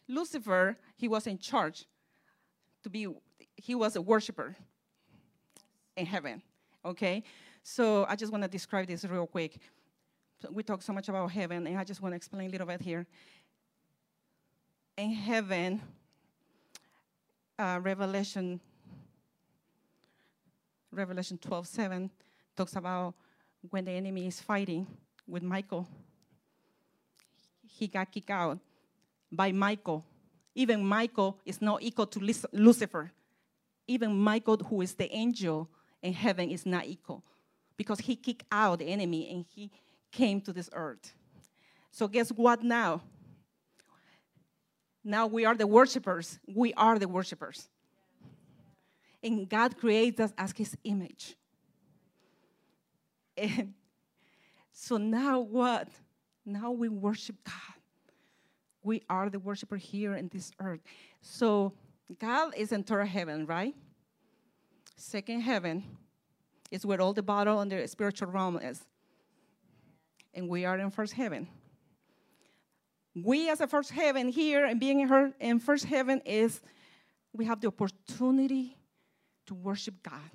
[SPEAKER 3] lucifer he was in charge to be he was a worshiper in heaven okay so i just want to describe this real quick we talk so much about heaven and i just want to explain a little bit here in heaven uh, Revelation Revelation 12 7 talks about when the enemy is fighting with Michael, he got kicked out by Michael. Even Michael is not equal to Lucifer. Even Michael, who is the angel in heaven, is not equal because he kicked out the enemy and he came to this earth. So, guess what now? Now we are the worshipers. We are the worshipers. And God creates us as his image. And so now what? Now we worship God. We are the worshiper here in this earth. So God is in third heaven, right? Second heaven is where all the battle and the spiritual realm is. And we are in first heaven we as a first heaven here and being in, in first heaven is we have the opportunity to worship God.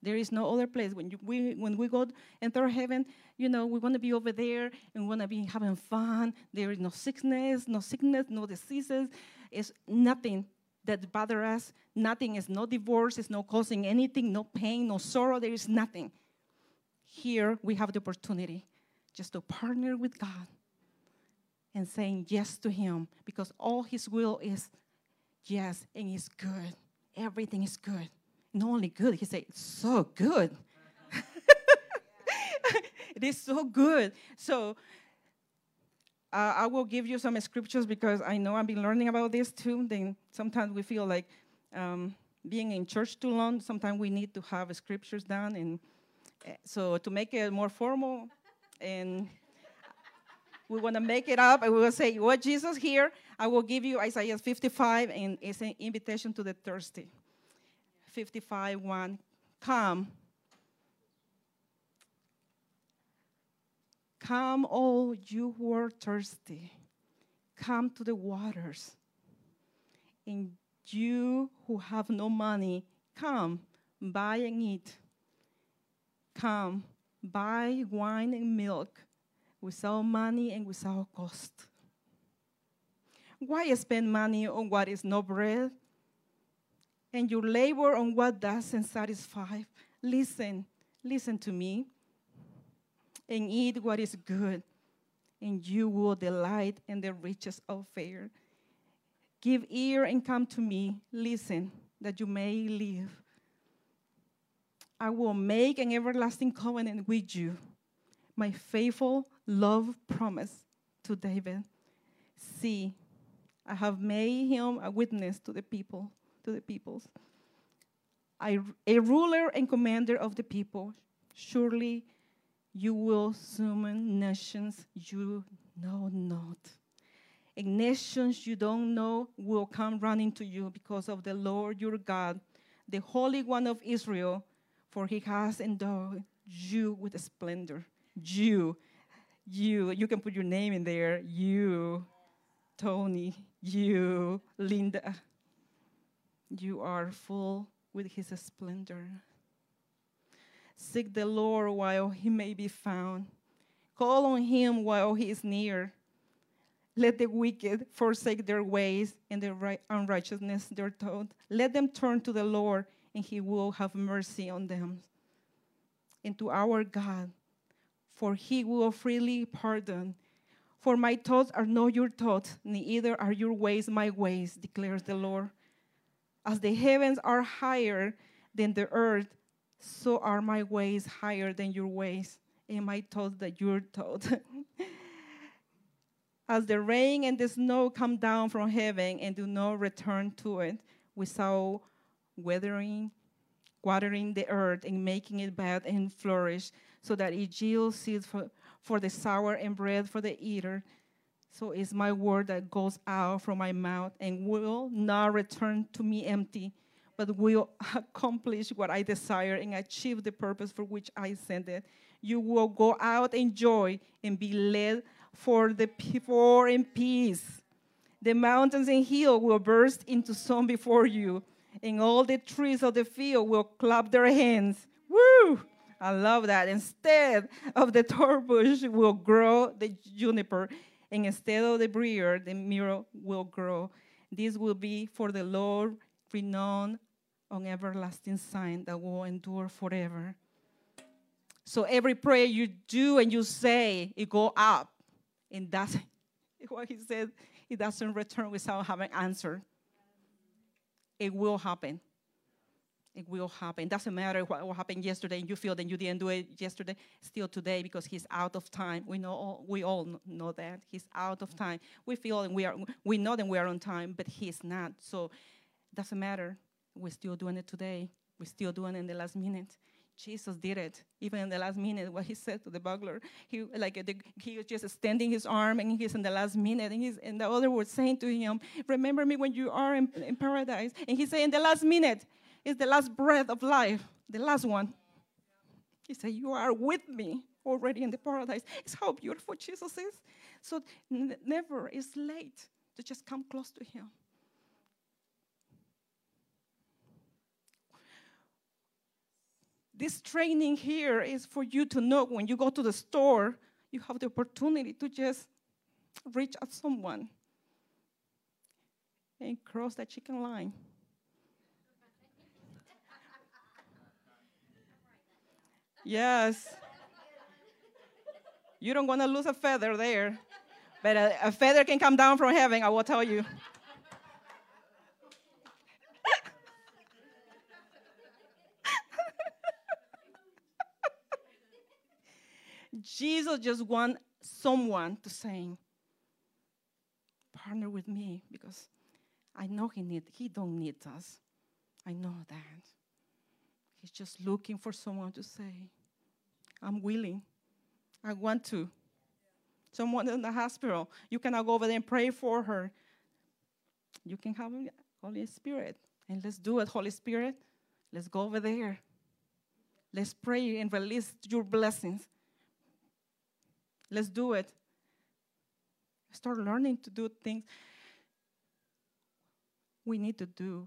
[SPEAKER 3] There is no other place. When, you, we, when we go enter heaven, you know, we want to be over there and we want to be having fun. There is no sickness, no sickness, no diseases. It's nothing that bother us. Nothing is no divorce, it's no causing anything, no pain, no sorrow. There is nothing. Here we have the opportunity just to partner with God and saying yes to Him because all His will is yes and it's good. Everything is good. Not only good, He said, so good. it is so good. So uh, I will give you some scriptures because I know I've been learning about this too. Then sometimes we feel like um, being in church too long, sometimes we need to have scriptures down. And uh, so to make it more formal and we want to make it up and we will say, What Jesus here? I will give you Isaiah 55, and it's an invitation to the thirsty. 55 1. Come. Come, all you who are thirsty. Come to the waters. And you who have no money, come, buy and eat. Come, buy wine and milk without money and without cost. Why spend money on what is no bread and your labor on what doesn't satisfy Listen, listen to me, and eat what is good, and you will delight in the riches of fare. Give ear and come to me. Listen, that you may live. I will make an everlasting covenant with you, my faithful love promise to David. See, I have made him a witness to the people, to the peoples. I, a ruler and commander of the people. Surely you will summon nations you know not. And nations you don't know will come running to you because of the Lord your God, the Holy One of Israel, for he has endowed you with splendor. You, you, you can put your name in there. You, Tony, you, Linda, you are full with his splendor. Seek the Lord while he may be found. Call on him while he is near. Let the wicked forsake their ways and their right unrighteousness their thought. Let them turn to the Lord, and he will have mercy on them. And to our God, for he will freely pardon. For my thoughts are not your thoughts, neither are your ways my ways, declares the Lord. As the heavens are higher than the earth, so are my ways higher than your ways, and my thoughts than your thoughts. As the rain and the snow come down from heaven and do not return to it without weathering, watering the earth and making it bad and flourish, so that it yields seed for, for the sower and bread for the eater. So is my word that goes out from my mouth and will not return to me empty, but will accomplish what I desire and achieve the purpose for which I sent it. You will go out in joy and be led for the poor in peace. The mountains and hills will burst into song before you, and all the trees of the field will clap their hands. Woo! I love that. Instead of the thorn will grow the juniper, and instead of the briar, the myrtle will grow. This will be for the Lord renowned on everlasting sign that will endure forever. So every prayer you do and you say, it go up. And that's what he said. It doesn't return without having answered. It will happen. It will happen. Doesn't matter what, what happened yesterday and you feel that you didn't do it yesterday, still today because he's out of time. We know all, we all know that. He's out of time. We feel and we are we know that we are on time, but he's not. So doesn't matter. We're still doing it today. We're still doing it in the last minute. Jesus did it, even in the last minute. What he said to the burglar, he like the, he was just extending his arm, and he's in the last minute, and he's and the other was saying to him, "Remember me when you are in, in paradise." And he said, "In the last minute, is the last breath of life, the last one." He said, "You are with me already in the paradise." It's how beautiful Jesus is. So never is late to just come close to Him. This training here is for you to know when you go to the store, you have the opportunity to just reach out someone and cross that chicken line. yes. You don't want to lose a feather there. But a, a feather can come down from heaven, I will tell you. Jesus just want someone to say, partner with me because I know he need he don't need us. I know that. He's just looking for someone to say, I'm willing. I want to. Someone in the hospital, you cannot go over there and pray for her. You can have Holy Spirit. And let's do it, Holy Spirit. Let's go over there. Let's pray and release your blessings. Let's do it. Start learning to do things. We need to do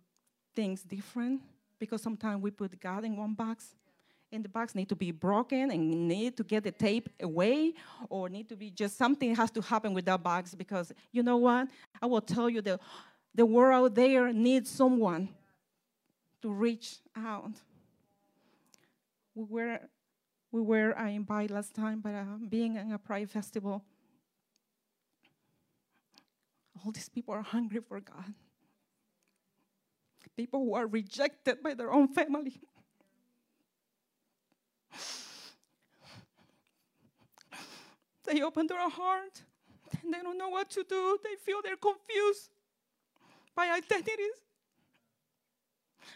[SPEAKER 3] things different because sometimes we put God in one box and the box need to be broken and need to get the tape away or need to be just something has to happen with that box because you know what i will tell you the, the world out there needs someone to reach out we were we were I invited last time, but uh, being in a pride festival, all these people are hungry for God. People who are rejected by their own family. They open their heart and they don't know what to do. They feel they're confused by identities.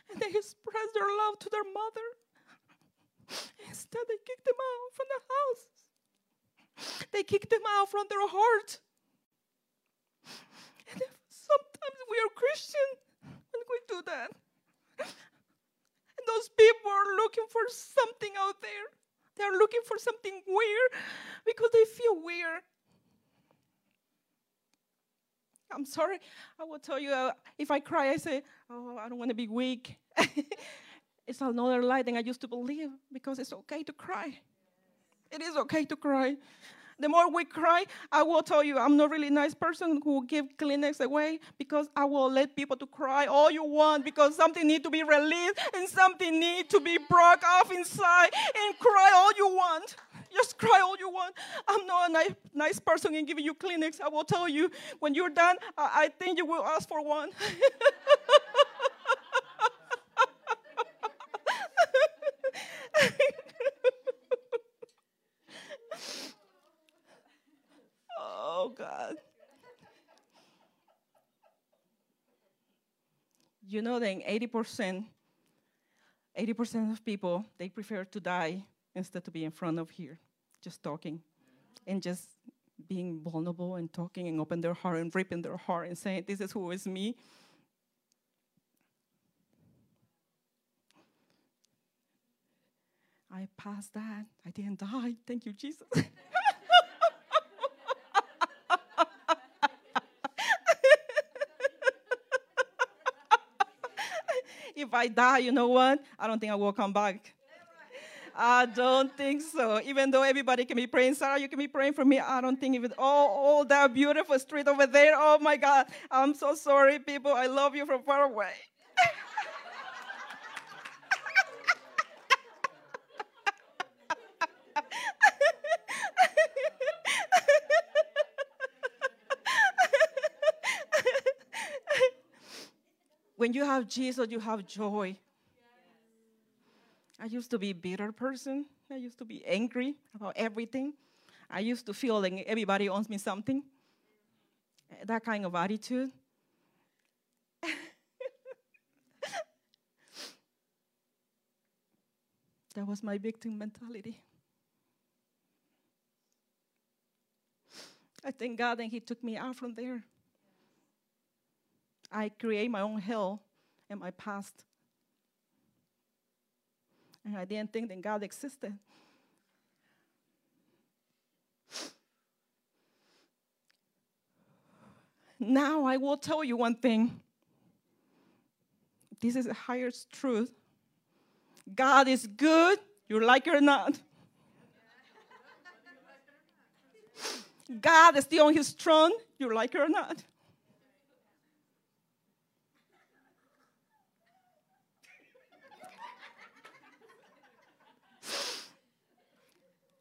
[SPEAKER 3] And they express their love to their mother. Instead, they kick them out from the house. They kick them out from their heart. And sometimes we are Christian and we do that. And those people are looking for something out there. They're looking for something weird because they feel weird. I'm sorry. I will tell you, uh, if I cry, I say, Oh, I don't want to be weak. it's another lie than I used to believe because it's okay to cry. It is okay to cry the more we cry, I will tell you, I'm not really a nice person who give Kleenex away because I will let people to cry all you want because something need to be released and something need to be broke off inside and cry all you want. Just cry all you want. I'm not a nice, nice person in giving you Kleenex. I will tell you, when you're done, I, I think you will ask for one. You know that 80%, 80% of people, they prefer to die instead to be in front of here, just talking and just being vulnerable and talking and open their heart and ripping their heart and saying, This is who is me. I passed that. I didn't die. Thank you, Jesus. if I die, you know what? I don't think I will come back. I don't think so. Even though everybody can be praying, Sarah, you can be praying for me. I don't think even all, all that beautiful street over there. Oh my God. I'm so sorry, people. I love you from far away. When you have Jesus, you have joy. I used to be a bitter person. I used to be angry about everything. I used to feel like everybody owes me something. That kind of attitude. that was my victim mentality. I thank God that He took me out from there. I create my own hell in my past. And I didn't think that God existed. Now I will tell you one thing. This is the highest truth. God is good, you like it or not. God is still on his throne, you like it or not.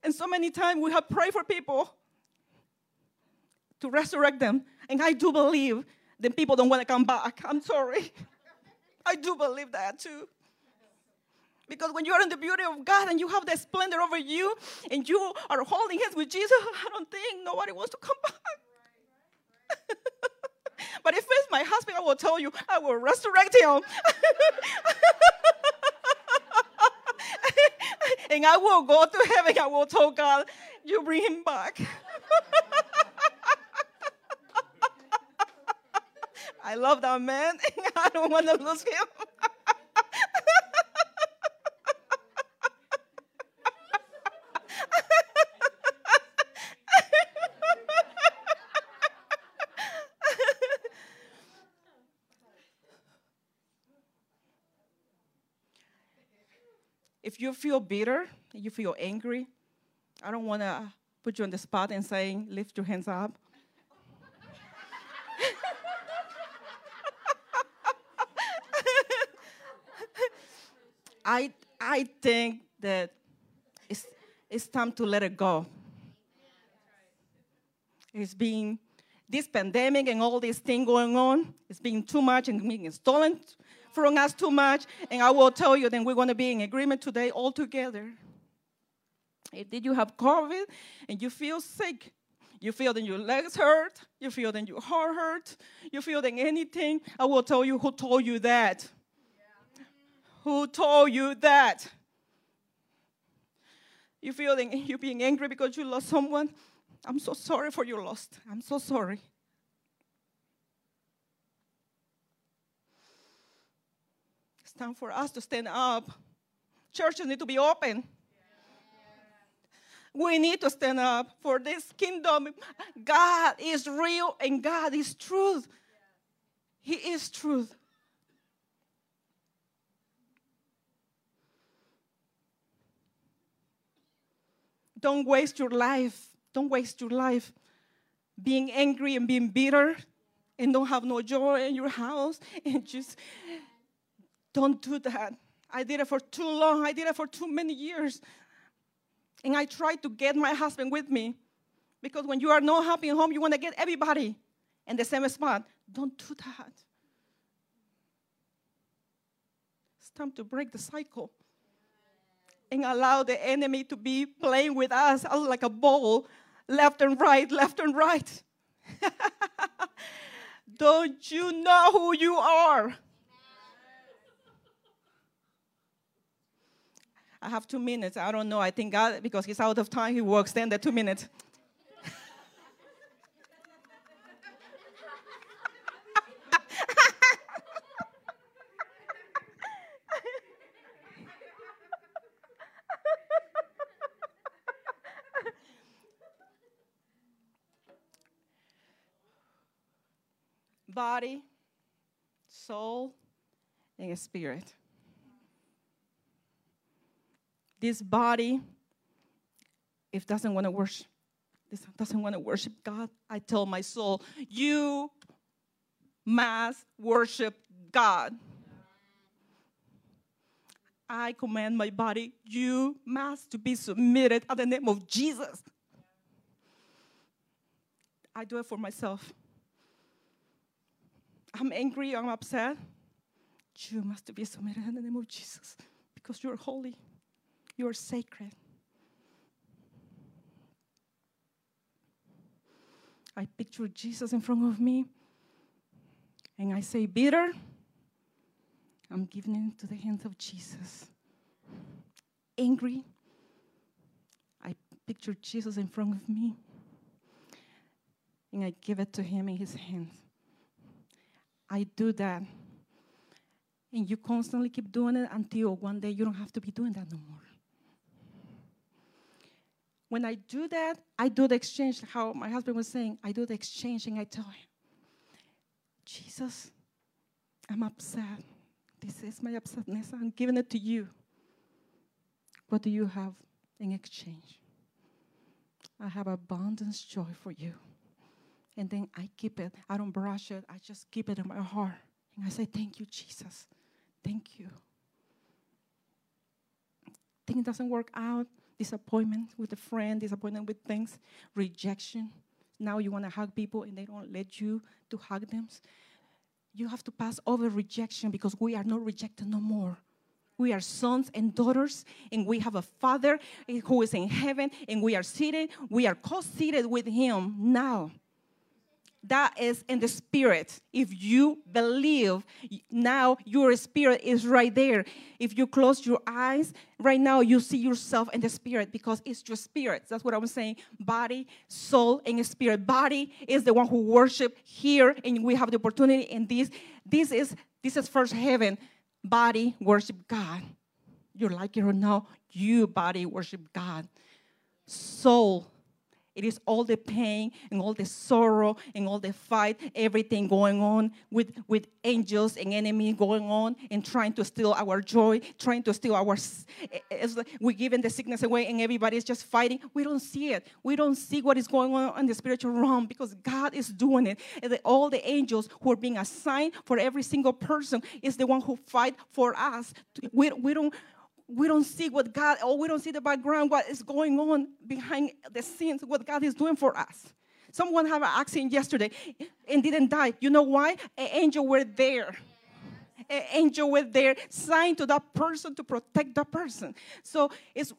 [SPEAKER 3] And so many times we have prayed for people to resurrect them. And I do believe that people don't want to come back. I'm sorry. I do believe that too. Because when you're in the beauty of God and you have the splendor over you and you are holding hands with Jesus, I don't think nobody wants to come back. but if it's my husband, I will tell you, I will resurrect him. And I will go to heaven. I will tell God, you bring him back. I love that man. And I don't want to lose him. You feel bitter, you feel angry, I don't want to put you on the spot and saying, lift your hands up. I, I think that it's, it's time to let it go. It's been this pandemic and all this thing going on, it's been too much and being stolen from us too much. And I will tell you, then we're going to be in agreement today all together. If did you have COVID and you feel sick, you feel that your legs hurt, you feel that your heart hurt, you feel that anything, I will tell you who told you that. Yeah. Who told you that? You feel that you're being angry because you lost someone. I'm so sorry for your loss. I'm so sorry. Time for us to stand up. Churches need to be open. We need to stand up for this kingdom. God is real and God is truth. He is truth. Don't waste your life. Don't waste your life being angry and being bitter and don't have no joy in your house and just don't do that. I did it for too long. I did it for too many years. And I tried to get my husband with me because when you are not happy at home, you want to get everybody in the same spot. Don't do that. It's time to break the cycle and allow the enemy to be playing with us like a ball, left and right, left and right. Don't you know who you are? I have two minutes. I don't know. I think God, because he's out of time, he will extend the two minutes. Body, soul, and spirit this body, if doesn't want to worship, this doesn't want to worship God, I tell my soul, you must worship God. I command my body, you must to be submitted at the name of Jesus. I do it for myself. I'm angry, I'm upset. You must be submitted in the name of Jesus because you're holy. You're sacred. I picture Jesus in front of me, and I say, Bitter, I'm giving it to the hands of Jesus. Angry, I picture Jesus in front of me, and I give it to him in his hands. I do that. And you constantly keep doing it until one day you don't have to be doing that no more. When I do that, I do the exchange, how my husband was saying, I do the exchange and I tell him, Jesus, I'm upset. This is my upsetness. I'm giving it to you. What do you have in exchange? I have abundance joy for you. And then I keep it. I don't brush it. I just keep it in my heart. And I say, Thank you, Jesus. Thank you. Thing doesn't work out disappointment with a friend, disappointment with things, rejection. Now you want to hug people and they don't let you to hug them. You have to pass over rejection because we are not rejected no more. We are sons and daughters, and we have a Father who is in heaven, and we are seated, we are co seated with Him now that is in the spirit. If you believe, now your spirit is right there. If you close your eyes, right now you see yourself in the spirit because it's your spirit. That's what I'm saying. Body, soul, and spirit. Body is the one who worship here, and we have the opportunity in this. This is this is first heaven. Body worship God. You like it or no, you body worship God. Soul it is all the pain and all the sorrow and all the fight, everything going on with, with angels and enemy going on and trying to steal our joy, trying to steal our. Eh, it's like we're giving the sickness away and everybody's just fighting. We don't see it. We don't see what is going on in the spiritual realm because God is doing it. And all the angels who are being assigned for every single person is the one who fight for us. We, we don't we don't see what God, or we don't see the background, what is going on behind the scenes, what God is doing for us. Someone had an accident yesterday and didn't die. You know why? An angel were there. An angel were there, signed to that person to protect that person. So it's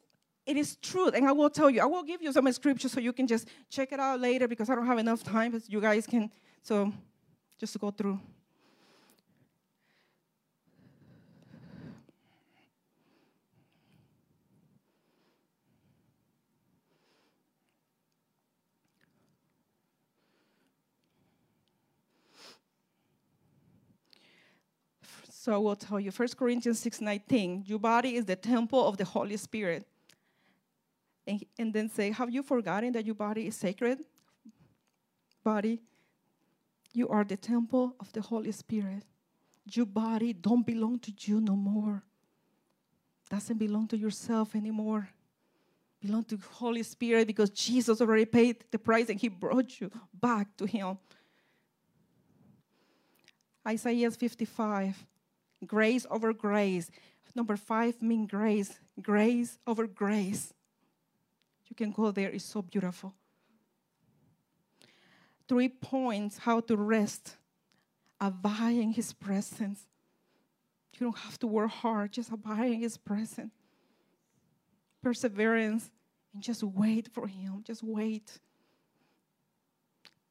[SPEAKER 3] it is and I will tell you. I will give you some scripture so you can just check it out later because I don't have enough time. But you guys can so just go through. So I will tell you, 1 Corinthians 6:19, your body is the temple of the Holy Spirit. And, and then say, Have you forgotten that your body is sacred? Body, you are the temple of the Holy Spirit. Your body don't belong to you no more. Doesn't belong to yourself anymore. Belong to Holy Spirit because Jesus already paid the price and He brought you back to Him. Isaiah 55 grace over grace. Number five mean grace, grace over grace. You can go there, it's so beautiful. Three points how to rest, abide in His presence. You don't have to work hard, just abide in His presence. Perseverance, and just wait for Him, just wait.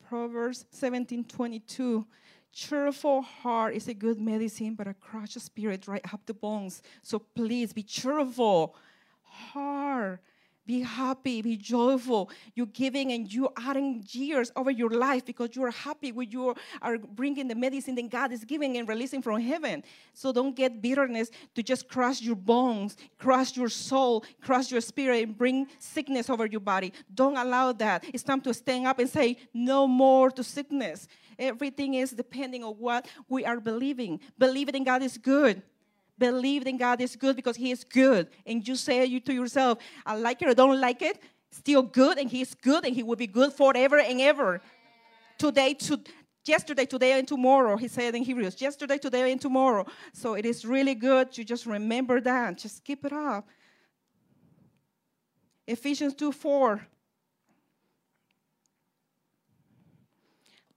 [SPEAKER 3] Proverbs 17 22 cheerful heart is a good medicine, but a crushed spirit dry up the bones. So please be cheerful, heart. Be happy, be joyful. You're giving and you're adding years over your life because you are happy when you are bringing the medicine that God is giving and releasing from heaven. So don't get bitterness to just crush your bones, crush your soul, crush your spirit, and bring sickness over your body. Don't allow that. It's time to stand up and say, No more to sickness. Everything is depending on what we are believing. Believing in God is good. Believe in God is good because He is good. And you say you to yourself, I like it or don't like it, still good, and He's good, and He will be good forever and ever. Today, to yesterday, today, and tomorrow. He said in Hebrews, yesterday, today, and tomorrow. So it is really good to just remember that. Just keep it up. Ephesians 2 4.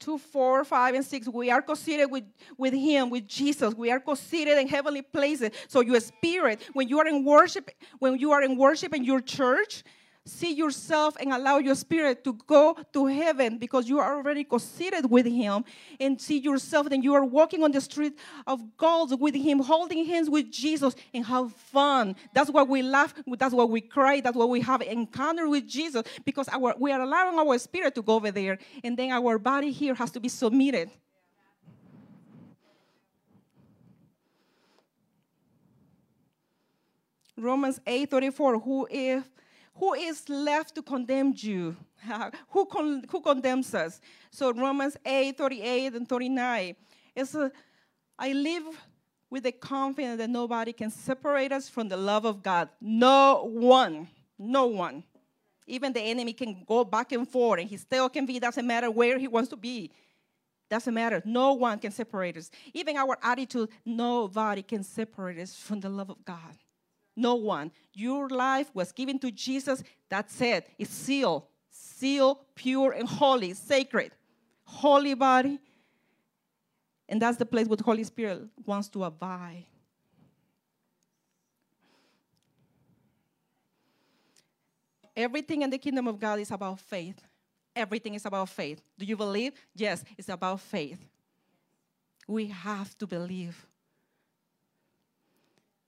[SPEAKER 3] 2, 4, 5, and 6, we are co-seated with, with Him, with Jesus. We are co-seated in heavenly places. So your spirit, when you are in worship, when you are in worship in your church, see yourself and allow your spirit to go to heaven because you are already seated with him and see yourself then you are walking on the street of gold with him holding hands with jesus and have fun. That's why we laugh that's why we cry that's why we have encounter with jesus because our, we are allowing our spirit to go over there and then our body here has to be submitted. Romans 8 34, who if who is left to condemn you? who, con- who condemns us? So Romans 8, 38 and 39. It's a, I live with the confidence that nobody can separate us from the love of God. No one. No one. Even the enemy can go back and forth and he still can be, doesn't matter where he wants to be. Doesn't matter. No one can separate us. Even our attitude, nobody can separate us from the love of God. No one. Your life was given to Jesus. That's it. It's sealed. Sealed, pure, and holy, sacred. Holy body. And that's the place where the Holy Spirit wants to abide. Everything in the kingdom of God is about faith. Everything is about faith. Do you believe? Yes, it's about faith. We have to believe.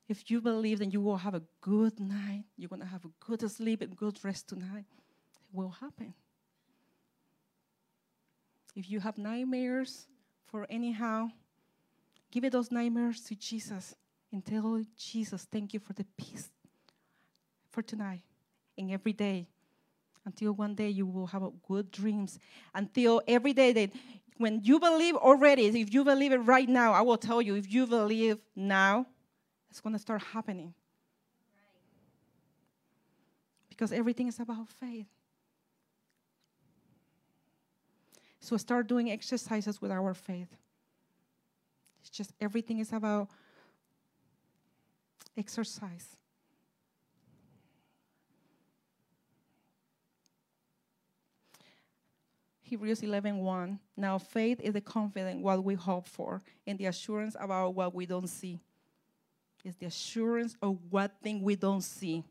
[SPEAKER 3] If you believe, then you will have a good night. You're going to have a good sleep and good rest tonight. It will happen. If you have nightmares for anyhow, give those nightmares to Jesus and tell Jesus, thank you for the peace for tonight and every day. Until one day you will have good dreams. Until every day that when you believe already, if you believe it right now, I will tell you, if you believe now, it's going to start happening. Because everything is about faith. So start doing exercises with our faith. It's just everything is about exercise. Hebrews 11, 1. Now faith is the confidence what we hope for and the assurance about what we don't see. It's the assurance of what thing we don't see.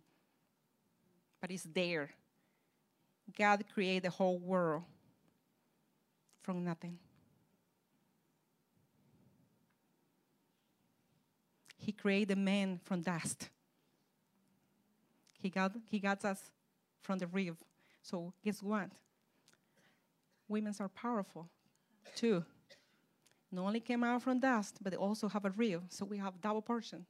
[SPEAKER 3] But it's there. God created the whole world from nothing. He created man from dust. He got, he got us from the rib. So guess what? Women are powerful too. Not only came out from dust, but they also have a rib. So we have double portion.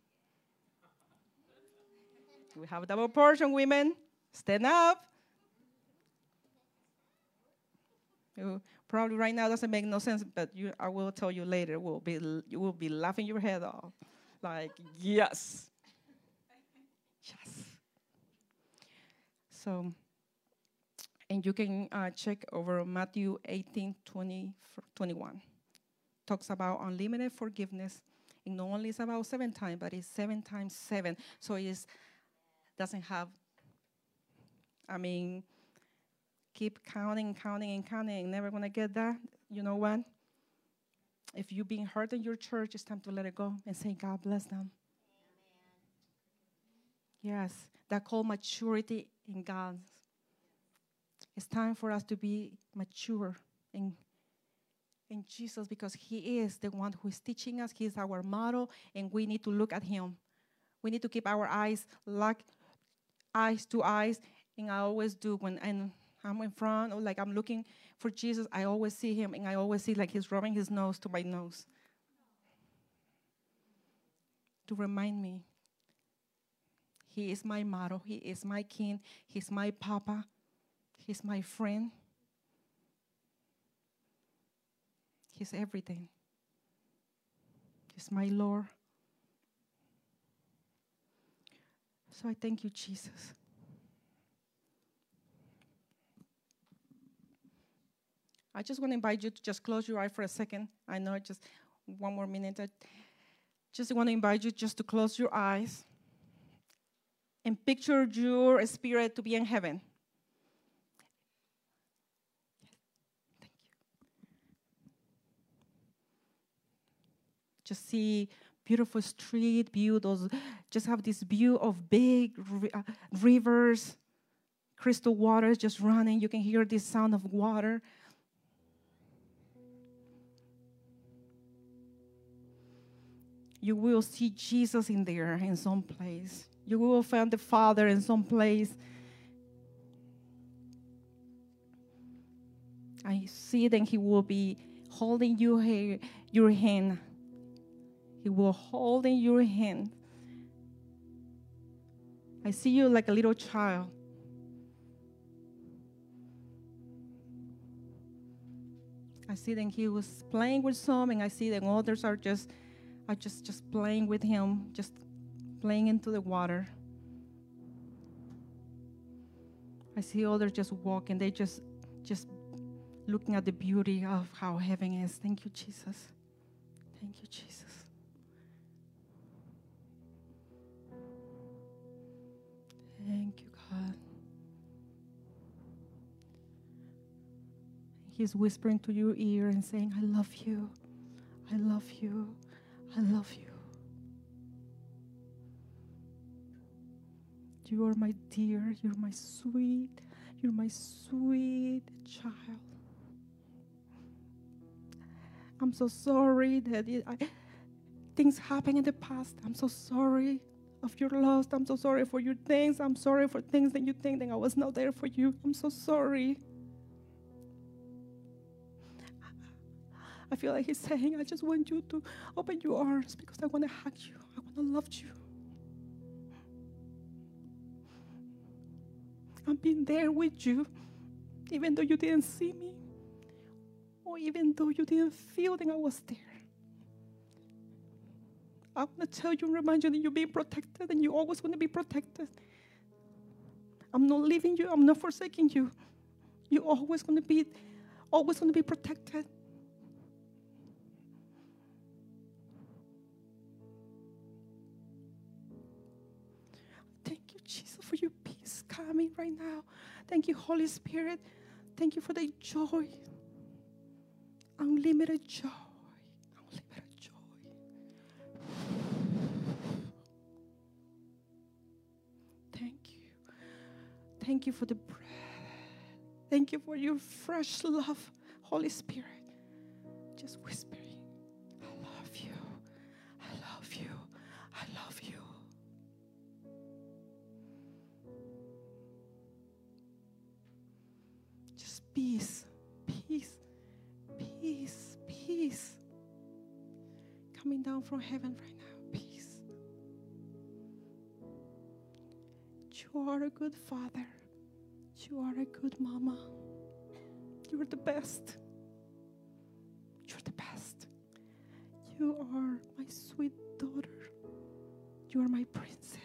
[SPEAKER 3] We have double portion, women. Stand up. You, probably right now doesn't make no sense, but you, I will tell you later. Will be you will be laughing your head off, like yes, yes. So, and you can uh, check over Matthew 18, 20, 21. Talks about unlimited forgiveness. And not only is about seven times, but it's seven times seven. So it is, doesn't have, I mean, keep counting counting and counting never gonna get that. You know what? If you've been hurt in your church, it's time to let it go and say, God bless them. Amen. Yes, that called maturity in God. It's time for us to be mature in, in Jesus because He is the one who is teaching us. He is our model, and we need to look at Him. We need to keep our eyes like eyes to eyes, and I always do when and I'm in front or like I'm looking for Jesus. I always see Him, and I always see like He's rubbing His nose to my nose to remind me he is my model. He is my king. He's my papa. He's my friend. He's everything. He's my Lord. So I thank you, Jesus. I just want to invite you to just close your eye for a second. I know just one more minute. I just want to invite you just to close your eyes and picture your spirit to be in heaven. Thank you. Just see beautiful street view. Those just have this view of big uh, rivers, crystal waters just running. You can hear this sound of water. You will see Jesus in there in some place. You will find the Father in some place. I see that He will be holding you your hand. He will hold in your hand. I see you like a little child. I see that he was playing with some, and I see that others are just, are just, just playing with him, just playing into the water. I see others just walking. They just just looking at the beauty of how heaven is. Thank you, Jesus. Thank you, Jesus. Thank you, God. He's whispering to your ear and saying, I love you. I love you. I love you. You are my dear, you're my sweet, you're my sweet child. I'm so sorry that it, I, things happened in the past. I'm so sorry of your loss. I'm so sorry for your things. I'm sorry for things that you think that I was not there for you. I'm so sorry. I feel like he's saying, I just want you to open your arms because I want to hug you. I want to love you. I've been there with you, even though you didn't see me, or even though you didn't feel that I was there. I want to tell you and remind you that you're being protected and you're always going to be protected. I'm not leaving you, I'm not forsaking you. You're always going to be, always going to be protected. Thank you, Jesus, for your peace coming right now. Thank you, Holy Spirit. Thank you for the joy unlimited joy. Thank you for the breath. Thank you for your fresh love, Holy Spirit. Just whispering, I love you. I love you. I love you. Just peace, peace, peace, peace. Coming down from heaven right You are a good father. You are a good mama. You're the best. You're the best. You are my sweet daughter. You are my princess.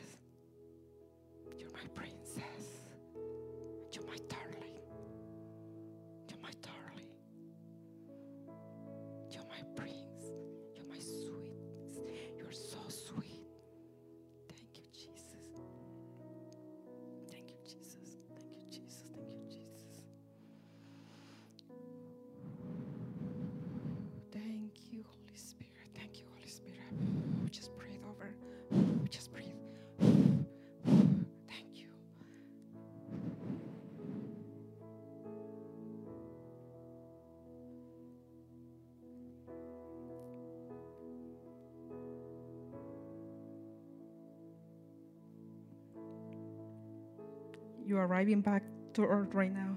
[SPEAKER 3] You are arriving back to earth right now.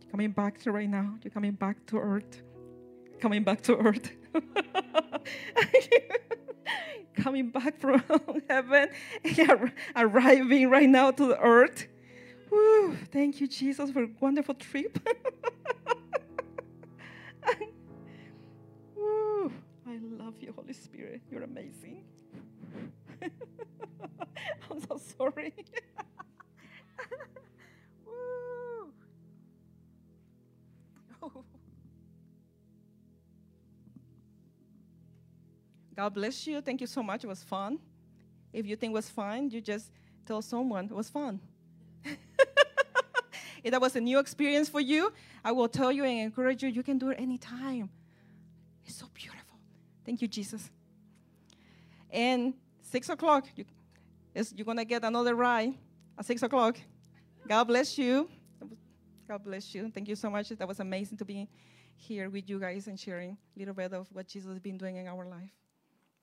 [SPEAKER 3] You're coming back to right now. You're coming back to earth. Coming back to earth. coming back from heaven and ar- arriving right now to the earth. Woo, thank you, Jesus, for a wonderful trip. Woo, I love you, Holy Spirit. You're amazing. I'm so sorry. God bless you. Thank you so much. It was fun. If you think it was fun, you just tell someone it was fun. if that was a new experience for you, I will tell you and encourage you. You can do it anytime. It's so beautiful. Thank you, Jesus. And six o'clock, you, you're gonna get another ride at six o'clock. God bless you. God bless you. Thank you so much. That was amazing to be here with you guys and sharing a little bit of what Jesus has been doing in our life.